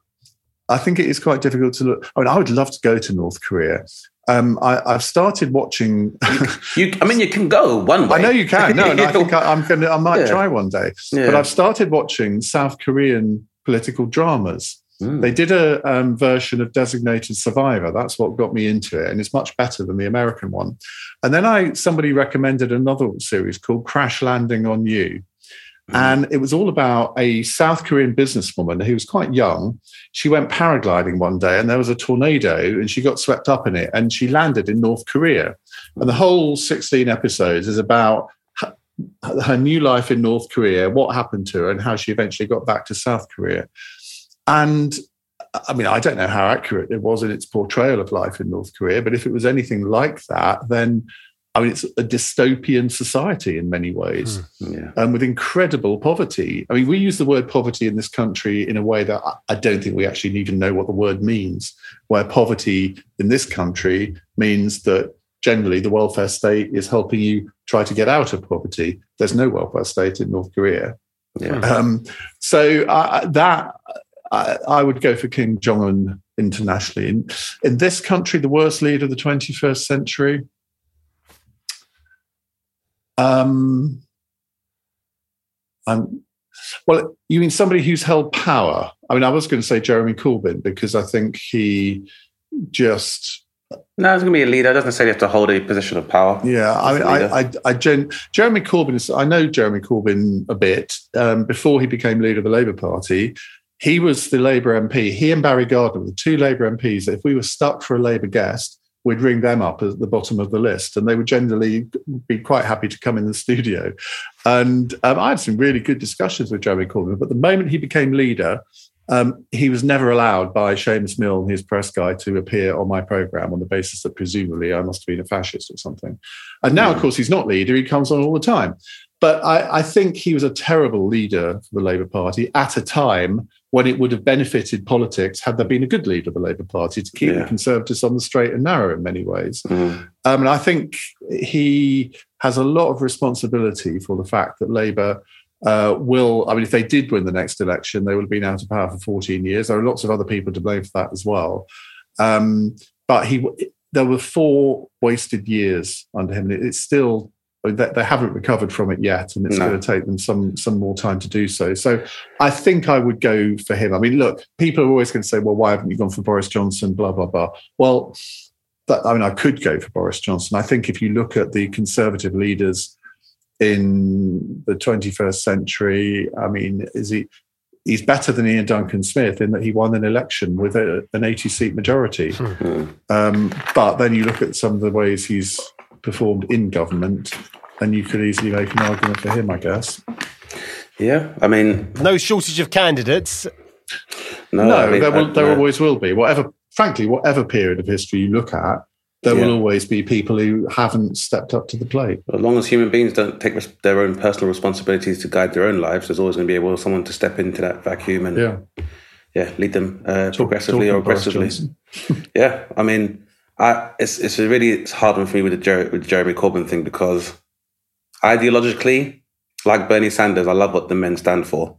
I think it is quite difficult to look. I mean, I would love to go to North Korea. Um, I, I've started watching. You, I mean, you can go one way. I know you can. No, I think I, I'm going. I might Yeah. try one day. Yeah. But I've started watching South Korean political dramas. Mm. They did a um, version of Designated Survivor. That's what got me into it, and it's much better than the American one. And then I somebody recommended another series called Crash Landing on You. And it was all about a South Korean businesswoman who was quite young. She went paragliding one day and there was a tornado and she got swept up in it and she landed in North Korea. And the whole 16 episodes is about her- new life in North Korea, what happened to her, and how she eventually got back to South Korea. And I mean, I don't know how accurate it was in its portrayal of life in North Korea, but if it was anything like that, then I mean, it's a dystopian society in many ways Yeah. um, with incredible poverty. I mean, we use the word poverty in this country in a way that I- I don't think we actually even know what the word means. Where poverty in this country means that generally the welfare state is helping you try to get out of poverty. There's no welfare state in North Korea. Yeah. Um, so uh, that I, I would go for Kim Jong Un internationally. In, in this country, the worst leader of the 21st century. Um, I'm, well, you mean somebody who's held power? I mean, I was going to say Jeremy Corbyn because I think he just No, it's going to be a leader. It doesn't necessarily have to hold a position of power. Yeah, I mean, I, I, I gen, Jeremy Corbyn is. I know Jeremy Corbyn a bit. Um, before he became leader of the Labour Party, he was the Labour MP. He and Barry Gardiner were the two Labour MPs. that If we were stuck for a Labour guest, we'd ring them up at the bottom of the list, and they would generally be quite happy to come in the studio. And um, I had some really good discussions with Jeremy Corbyn. But the moment he became leader, um, he was never allowed by Seumas Milne, his press guy, to appear on my program on the basis that presumably I must have been a fascist or something. And now, of course, he's not leader; he comes on all the time. but I, I think he was a terrible leader for the Labour Party at a time when it would have benefited politics had there been a good leader of the Labour Party to keep Yeah. the Conservatives on the straight and narrow in many ways. Mm. Um, and I think he has a lot of responsibility for the fact that Labour uh, will, I mean, if they did win the next election, they would have been out of power for 14 years. There are lots of other people to blame for that as well. Um, but he, there were four wasted years under him. and It's still, they, they haven't recovered from it yet, and it's No. going to take them some some more time to do so. So I think I would go for him. I mean, look, people are always going to say, well, why haven't you gone for Boris Johnson? Blah, blah, blah. Well, that, I mean, I could go for Boris Johnson. I think if you look at the conservative leaders in the 21st century, I mean, is he? He's better than Iain Duncan Smith in that he won an election with a, an 80 seat majority. Mm. Um, but then you look at some of the ways he's performed in government, and you could easily make an argument for him, I guess. Yeah, I mean, No shortage of candidates. no, no, I mean, there, will, I- there no. always will be. Whatever, frankly, whatever period of history you look at, there will always be people who haven't stepped up to the plate. As long as human beings don't take res- their own personal responsibilities to guide their own lives, there's always going to be able someone to step into that vacuum and Yeah, yeah, lead them uh, Talk- progressively or aggressively. Yeah, I mean, I it's it's a really it's hard one for me with the Jer- with the Jeremy Corbyn thing because ideologically, like Bernie Sanders, I love what the men stand for.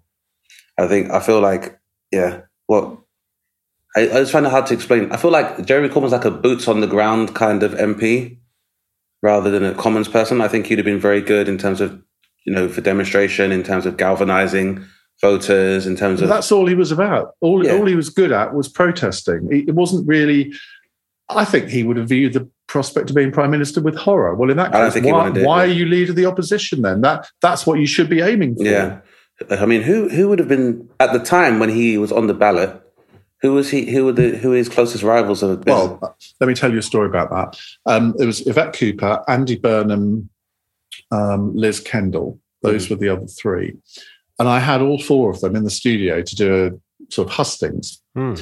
I think I feel like yeah, well, I, I just find it hard to explain. I feel like Jeremy Corbyn's like a boots on the ground kind of MP rather than a commons person. I think he'd have been very good in terms of you know for demonstration, in terms of galvanizing voters, in terms But of that's all he was about. All, Yeah. all he was good at was protesting. It wasn't really. I think he would have viewed the prospect of being prime minister with horror. Well, in that case, why, it, why yeah. are you leader of the opposition then? That that's what you should be aiming for. Yeah. I mean, who who would have been at the time when he was on the ballot? Who was he? Who were the who his closest rivals have been? Well, uh, let me tell you a story about that. Um, it was Yvette Cooper, Andy Burnham, um, Liz Kendall. Those were the other three. And I had all four of them in the studio to do a sort of hustings. Hmm.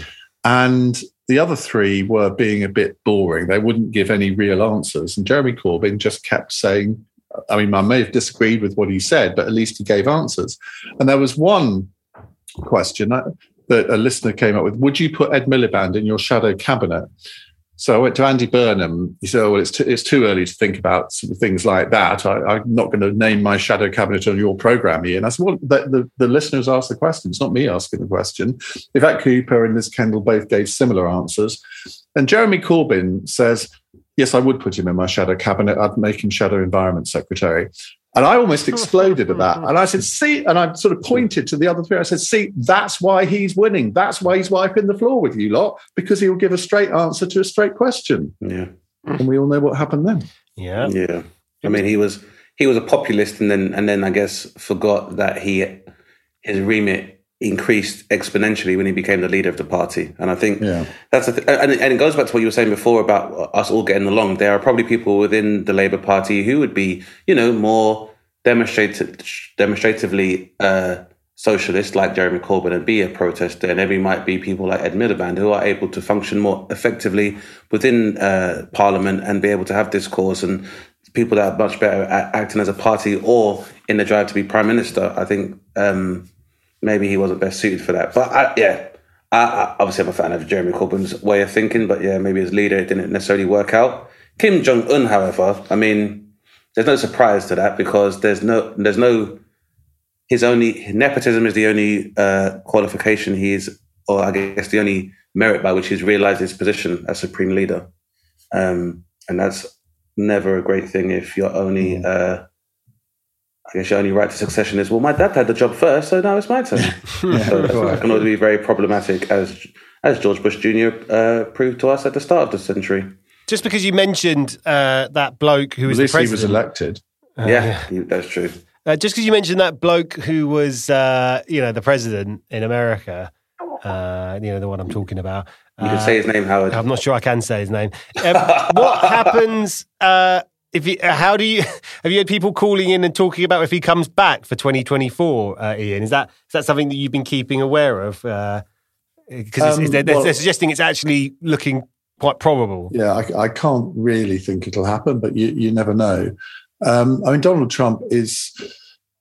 And the other three were being a bit boring. They wouldn't give any real answers. And Jeremy Corbyn just kept saying, I mean, I may have disagreed with what he said, but at least he gave answers. And there was one question that, a listener came up with Would you put Ed Miliband in your shadow cabinet? So I went to Andy Burnham. He said, "Oh, well, it's too, it's too early to think about things like that. I, I'm not going to name my shadow cabinet on your program, Iain." I said, "Well, the, the, the listeners asked the question. It's not me asking the question." Yvette Cooper and Liz Kendall both gave similar answers, and Jeremy Corbyn says, "Yes, I would put him in my shadow cabinet. I'd make him shadow environment secretary." And I almost exploded at that. And I said, see, and I sort of pointed to the other three. I said, see, that's why he's winning. That's why he's wiping the floor with you lot, because he'll give a straight answer to a straight question. yeah, And we all know what happened then. Yeah. yeah. I mean, he was he was a populist, and then and then I guess forgot that he his remit increased exponentially when he became the leader of the party. And I think Yeah. that's th- and, and it goes back to what you were saying before about us all getting along. There are probably people within the Labour Party who would be, you know, more demonstrated, demonstratively uh, socialist, like Jeremy Corbyn, and be a protester. And there might be people like Ed Miliband who are able to function more effectively within uh, Parliament and be able to have discourse and people that are much better at acting as a party or in the drive to be prime minister. I think um, maybe he wasn't best suited for that. But I, yeah, I, I, obviously I'm a fan of Jeremy Corbyn's way of thinking. But yeah, maybe as leader it didn't necessarily work out. Kim Jong Un, however, I mean, there's no surprise to that because there's no there's no his only nepotism is the only uh, qualification he's or I guess the only merit by which he's realised his position as supreme leader, um, and that's never a great thing if you're only. Uh, I guess your only right to succession is well, my dad had the job first, so now it's my turn. so that's, that can always be very problematic, as as George Bush Jr. Uh, proved to us at the start of the century. Just because you mentioned uh, that bloke who At was the least he was president, elected. yeah, you- that's true. uh, just because you mentioned that bloke who was, uh, you know, the president in America, uh, you know, the one I'm talking about. You can uh, say his name, Howard. I'm not sure I can say his name. Um, what happens uh, if you? uh, How do you? Have you had people calling in and talking about if he comes back for 2024? Uh, Iain, is that is that something that you've been keeping aware of? Because Um, they're, well- they're suggesting it's actually looking quite probable. Yeah, I, I can't really think it'll happen, but you, you never know. Um, I mean, Donald Trump is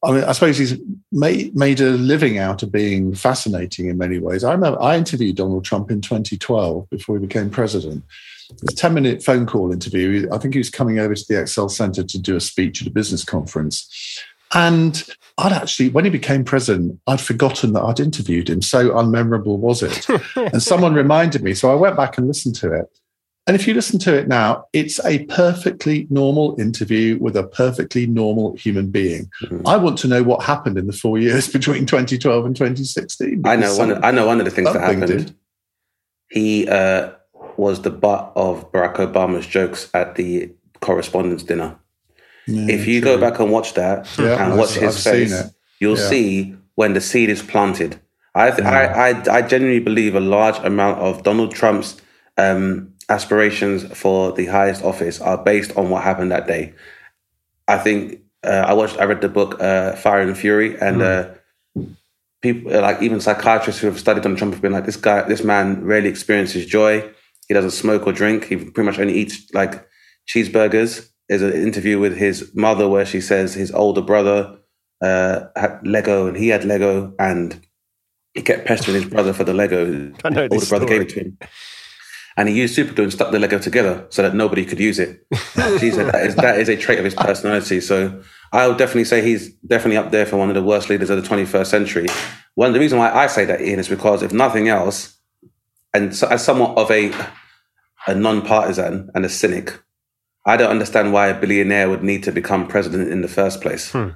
I mean, I suppose he's made made a living out of being fascinating in many ways. I remember I interviewed Donald Trump in 2012 before he became president. It was a 10 minute phone call interview. I think he was coming over to the Excel Center to do a speech at a business conference. And I'd actually, when he became president, I'd forgotten that I'd interviewed him. So unmemorable was it. and someone reminded me. So I went back and listened to it. And if you listen to it now, it's a perfectly normal interview with a perfectly normal human being. Mm-hmm. I want to know what happened in the four years between 2012 and 2016. I know one. I know one of the things that happened. Did. He uh, was the butt of Barack Obama's jokes at the Correspondents' Dinner. Yeah, if you true. go back and watch that yeah, and watch his I've face, you'll yeah. see when the seed is planted. I, th- I, I, I genuinely believe a large amount of Donald Trump's um, aspirations for the highest office are based on what happened that day. I think uh, I watched, I read the book uh, Fire and Fury, and mm. uh, people like even psychiatrists who have studied Donald Trump have been like, this guy, this man rarely experiences joy. He doesn't smoke or drink. He pretty much only eats like cheeseburgers. There's an interview with his mother where she says his older brother uh, had Lego and he had Lego, and he kept pestering his brother for the Lego. I know older brother gave it to him and he used super glue and stuck the Lego together so that nobody could use it. she said that is, that is a trait of his personality. So I would definitely say he's definitely up there for one of the worst leaders of the 21st century. One of the reason why I say that, Iain, is because if nothing else, and so, as somewhat of a a non-partisan and a cynic, I don't understand why a billionaire would need to become president in the first place. Hmm.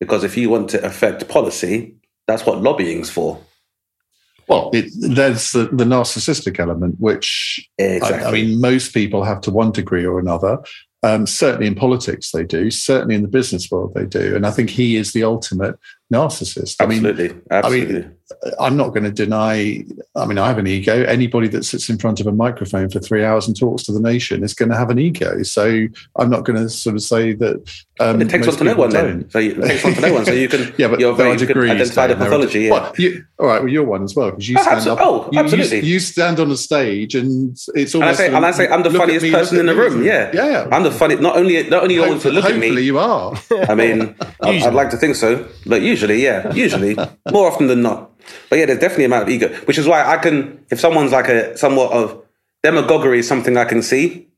Because if you want to affect policy, that's what lobbying's for. Well, it, there's the, the, narcissistic element, which exactly. I, I, mean, most people have to one degree or another. Um, certainly in politics, they do. Certainly in the business world, they do. And I think he is the ultimate narcissist. Absolutely. I mean, Absolutely. I mean, I'm not going to deny. I mean, I have an ego. Anybody that sits in front of a microphone for three hours and talks to the nation is going to have an ego. So I'm not going to sort of say that. Um, it takes one to know one, don't. then. So you, it takes one to know one. So you can. yeah, but you're very, you can identify the pathology. Yeah. Well, you, all right. Well, you're one as well because you oh, stand oh, up. Oh, you, absolutely. You, you, stand on a stage and it's almost. And I say, and I say I'm the funniest me, person in the room. Yeah, yeah. I'm the funny. Not only not only always to look at me. Hopefully, you are. I mean, I'd like to think so, but usually, yeah, usually, more often than not. But yeah, there's definitely a amount of ego, which is why I can, if someone's like a somewhat of demagoguery is something I can see.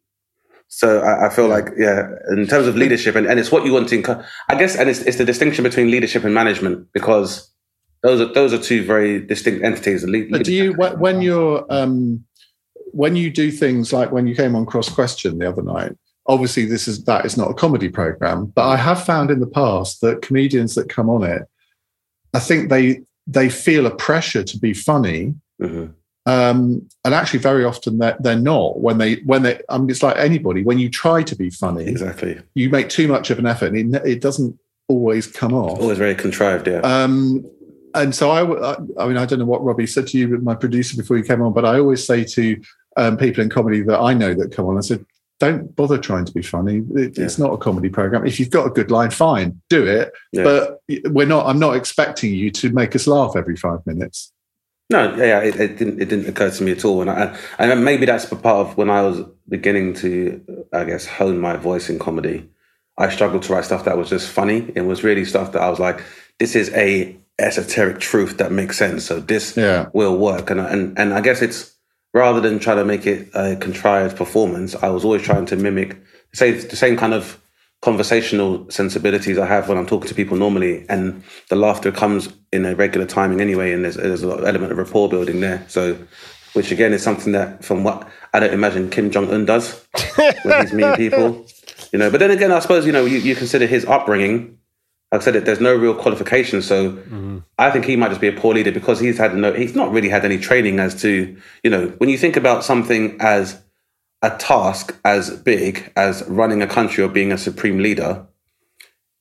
So I, I feel like, yeah, in terms of leadership, and, and it's what you want to, inc- I guess, and it's, it's the distinction between leadership and management because those are those are two very distinct entities. But do you when you're um, when you do things like when you came on Cross Question the other night? Obviously, this is that is not a comedy program, but I have found in the past that comedians that come on it, I think they they feel a pressure to be funny. Mm-hmm. Um, and actually, very often they're, they're not. When they when they, I mean, it's like anybody. When you try to be funny, exactly, you make too much of an effort, and it, it doesn't always come off. It's always very contrived, yeah. Um, and so I, I mean, I don't know what Robbie said to you, my producer, before you came on, but I always say to um, people in comedy that I know that come on, I said, don't bother trying to be funny. It, yeah. It's not a comedy program. If you've got a good line, fine, do it. Yeah. But we're not. I'm not expecting you to make us laugh every five minutes. No, yeah, it, it didn't. It didn't occur to me at all. And I, and maybe that's part of when I was beginning to, I guess, hone my voice in comedy. I struggled to write stuff that was just funny. It was really stuff that I was like, this is a esoteric truth that makes sense. So this yeah. will work. And and and I guess it's rather than trying to make it a contrived performance, I was always trying to mimic, say, the same kind of conversational sensibilities I have when I'm talking to people normally. And the laughter comes in a regular timing anyway, and there's, there's an element of rapport building there. So, which again is something that, from what I don't imagine Kim Jong Un does with his mean people. You know, but then again, I suppose you know you, you consider his upbringing like I said, there's no real qualification. So mm-hmm. I think he might just be a poor leader because he's had no, he's not really had any training as to, you know, when you think about something as a task as big as running a country or being a supreme leader,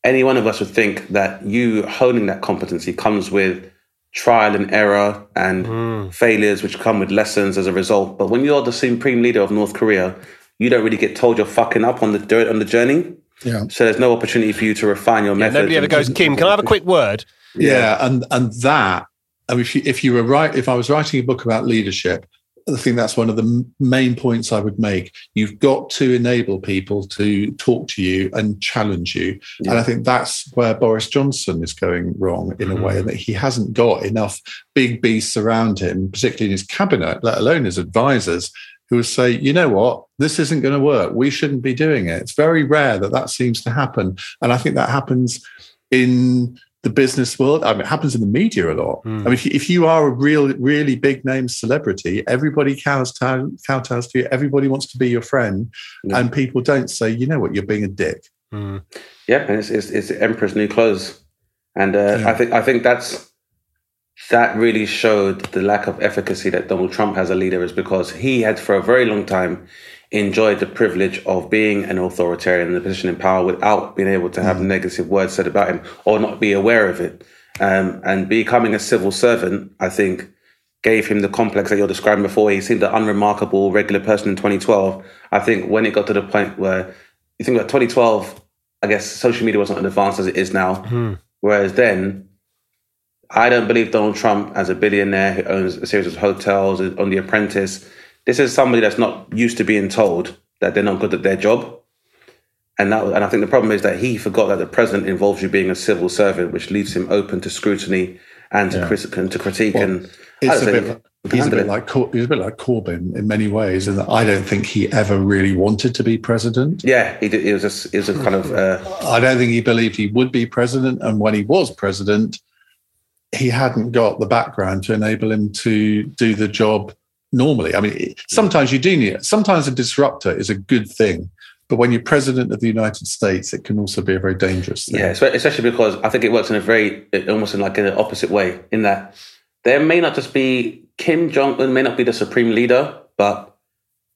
any one of us would think that you honing that competency comes with trial and error and mm. failures, which come with lessons as a result. But when you're the supreme leader of North Korea, you don't really get told you're fucking up on the on the journey. Yeah. So there's no opportunity for you to refine your yeah, method. Nobody ever goes, Kim, can I have a quick word? Yeah, yeah. and and that, I mean, if you, if you were right, if I was writing a book about leadership, I think that's one of the main points I would make. You've got to enable people to talk to you and challenge you. Yeah. And I think that's where Boris Johnson is going wrong in mm-hmm. a way, mm-hmm. that he hasn't got enough big beasts around him, particularly in his cabinet, let alone his advisors, who will say, you know what, this isn't going to work. We shouldn't be doing it. It's very rare that that seems to happen. And I think that happens in the business world. I mean, it happens in the media a lot. Mm. I mean, if you, if you, are a real, really big name celebrity, everybody kowtows to you. Everybody wants to be your friend, yeah. and people don't say, you know what, you're being a dick. Mm. Yeah, and it's, it's, it's emperor's new clothes, and uh, yeah. I think I think that's that really showed the lack of efficacy that Donald Trump has a leader is because he had for a very long time enjoyed the privilege of being an authoritarian in a position in power without being able to have mm. negative words said about him or not be aware of it. Um, and becoming a civil servant, I think, gave him the complex that you're describing before. He seemed an unremarkable regular person in 2012. I think when it got to the point where you think about 2012, I guess social media wasn't as advanced as it is now. Mm. Whereas then, I don't believe Donald Trump as a billionaire who owns a series of hotels on The Apprentice this is somebody that's not used to being told that they're not good at their job. And that, and I think the problem is that he forgot that the president involves you being a civil servant, which leaves him open to scrutiny and to, yeah. crit- and to critique. Well, and it's a bit, like, he's a bit like he's a bit like Corbyn in many ways, and I don't think he ever really wanted to be president. Yeah, he, did, he was a, he was a kind of. Uh, I don't think he believed he would be president, and when he was president, he hadn't got the background to enable him to do the job normally. I mean, sometimes you do need it. Sometimes a disruptor is a good thing. But when you're president of the United States, it can also be a very dangerous thing. Yeah, especially because I think it works in a very, almost in like an opposite way, in that there may not just be Kim Jong Un may not be the supreme leader, but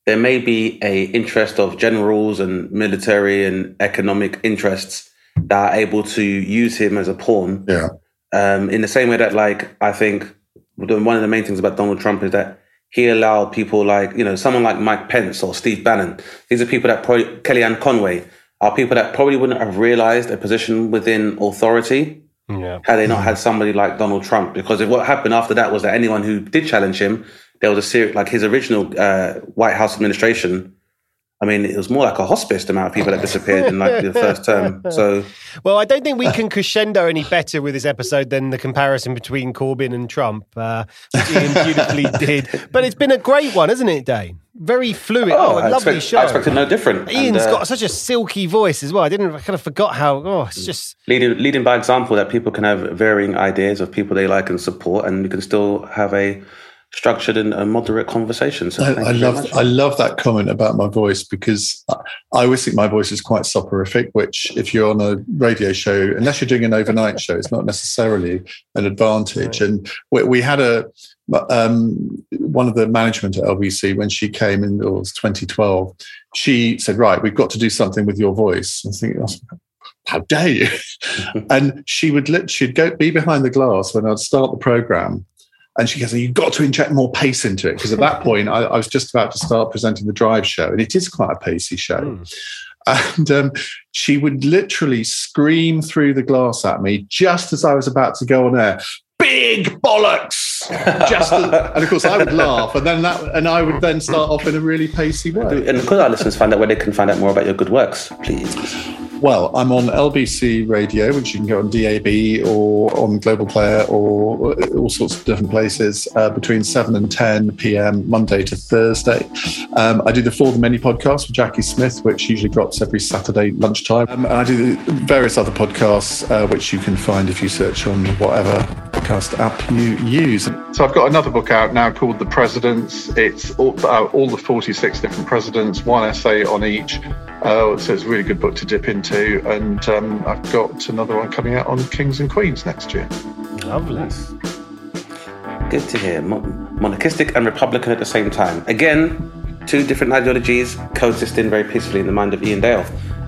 there may be a interest of generals and military and economic interests that are able to use him as a pawn. Yeah. Um, in the same way that, like, I think one of the main things about Donald Trump is that he allowed people like, you know, someone like Mike Pence or Steve Bannon. These are people that probably, Kellyanne Conway, are people that probably wouldn't have realized a position within authority yeah. had they not had somebody like Donald Trump. Because if what happened after that was that anyone who did challenge him, there was a series, like his original uh, White House administration I mean, it was more like a hospice the amount of people that disappeared in like the first term. So, well, I don't think we can crescendo any better with this episode than the comparison between Corbyn and Trump, uh, which Iain beautifully did. But it's been a great one, isn't it, Dane? Very fluid. Oh, oh a lovely expect, show. I expected no different. Iain's and, uh, got such a silky voice as well. I didn't. I kind of forgot how. Oh, it's just leading leading by example that people can have varying ideas of people they like and support, and you can still have a structured and, and moderate conversations. So I, I love I love that comment about my voice because I, always think my voice is quite soporific. Which, if you're on a radio show, unless you're doing an overnight show, it's not necessarily an advantage. Right. And we, we, had a um, one of the management at LBC when she came in, it was 2012. She said, "Right, we've got to do something with your voice." I think how dare you? and she would she'd go be behind the glass when I'd start the program and she goes, You've got to inject more pace into it. Because at that point, I, I, was just about to start presenting the drive show, and it is quite a pacey show. Mm. And um, she would literally scream through the glass at me just as I was about to go on air. Big bollocks! Just as, and of course, I would laugh, and then that, and I would then start off in a really pacey way. And could our listeners find out where they can find out more about your good works, please? Well, I'm on LBC Radio, which you can go on DAB or on Global Player or all sorts of different places uh, between 7 and 10 p.m. Monday to Thursday. Um, I do the For the Many podcast with Jacqui Smith, which usually drops every Saturday lunchtime. Um, and I do various other podcasts, uh, which you can find if you search on whatever podcast app you use. So I've got another book out now called The Presidents. It's all, uh, all the 46 different presidents, one essay on each. Uh, so it's a really good book to dip into. And um, I've got another one coming out on Kings and Queens next year. Lovely. Good to hear. Monarchistic and Republican at the same time. Again, two different ideologies coexisting very peacefully in the mind of Iain Dale.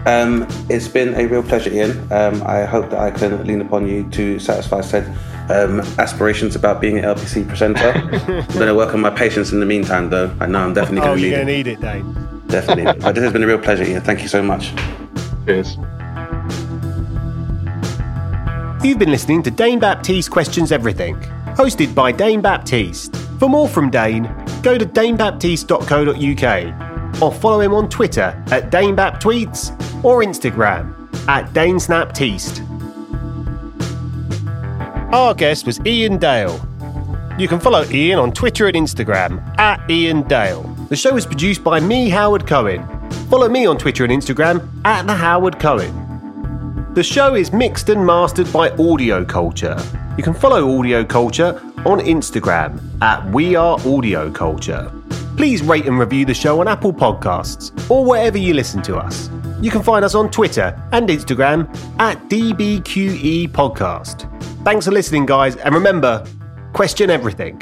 Um, it's been a real pleasure, Iain. Um, I hope that I can lean upon you to satisfy said um, aspirations about being an LBC presenter. I'm going to work on my patience in the meantime, though. I know I'm definitely going to need it. you're going to need it, Dane. Definitely. but this has been a real pleasure, Iain. Thank you so much. Cheers. You've been listening to Dane Baptiste Questions Everything, hosted by Dane Baptiste. For more from Dane, go to danebaptiste.co.uk or follow him on Twitter at danebaptweets or Instagram at danesnaptiste. Our guest was Iain Dale. You can follow Iain on Twitter and Instagram at Iain Dale. The show is produced by me, Howard Cohen. Follow me on Twitter and Instagram at the Howard Cohen. The show is mixed and mastered by Audio Culture. You can follow Audio Culture on Instagram at We Are Audio Culture. Please rate and review the show on Apple Podcasts or wherever you listen to us. You can find us on Twitter and Instagram at DBQE Podcast. Thanks for listening, guys, and remember question everything.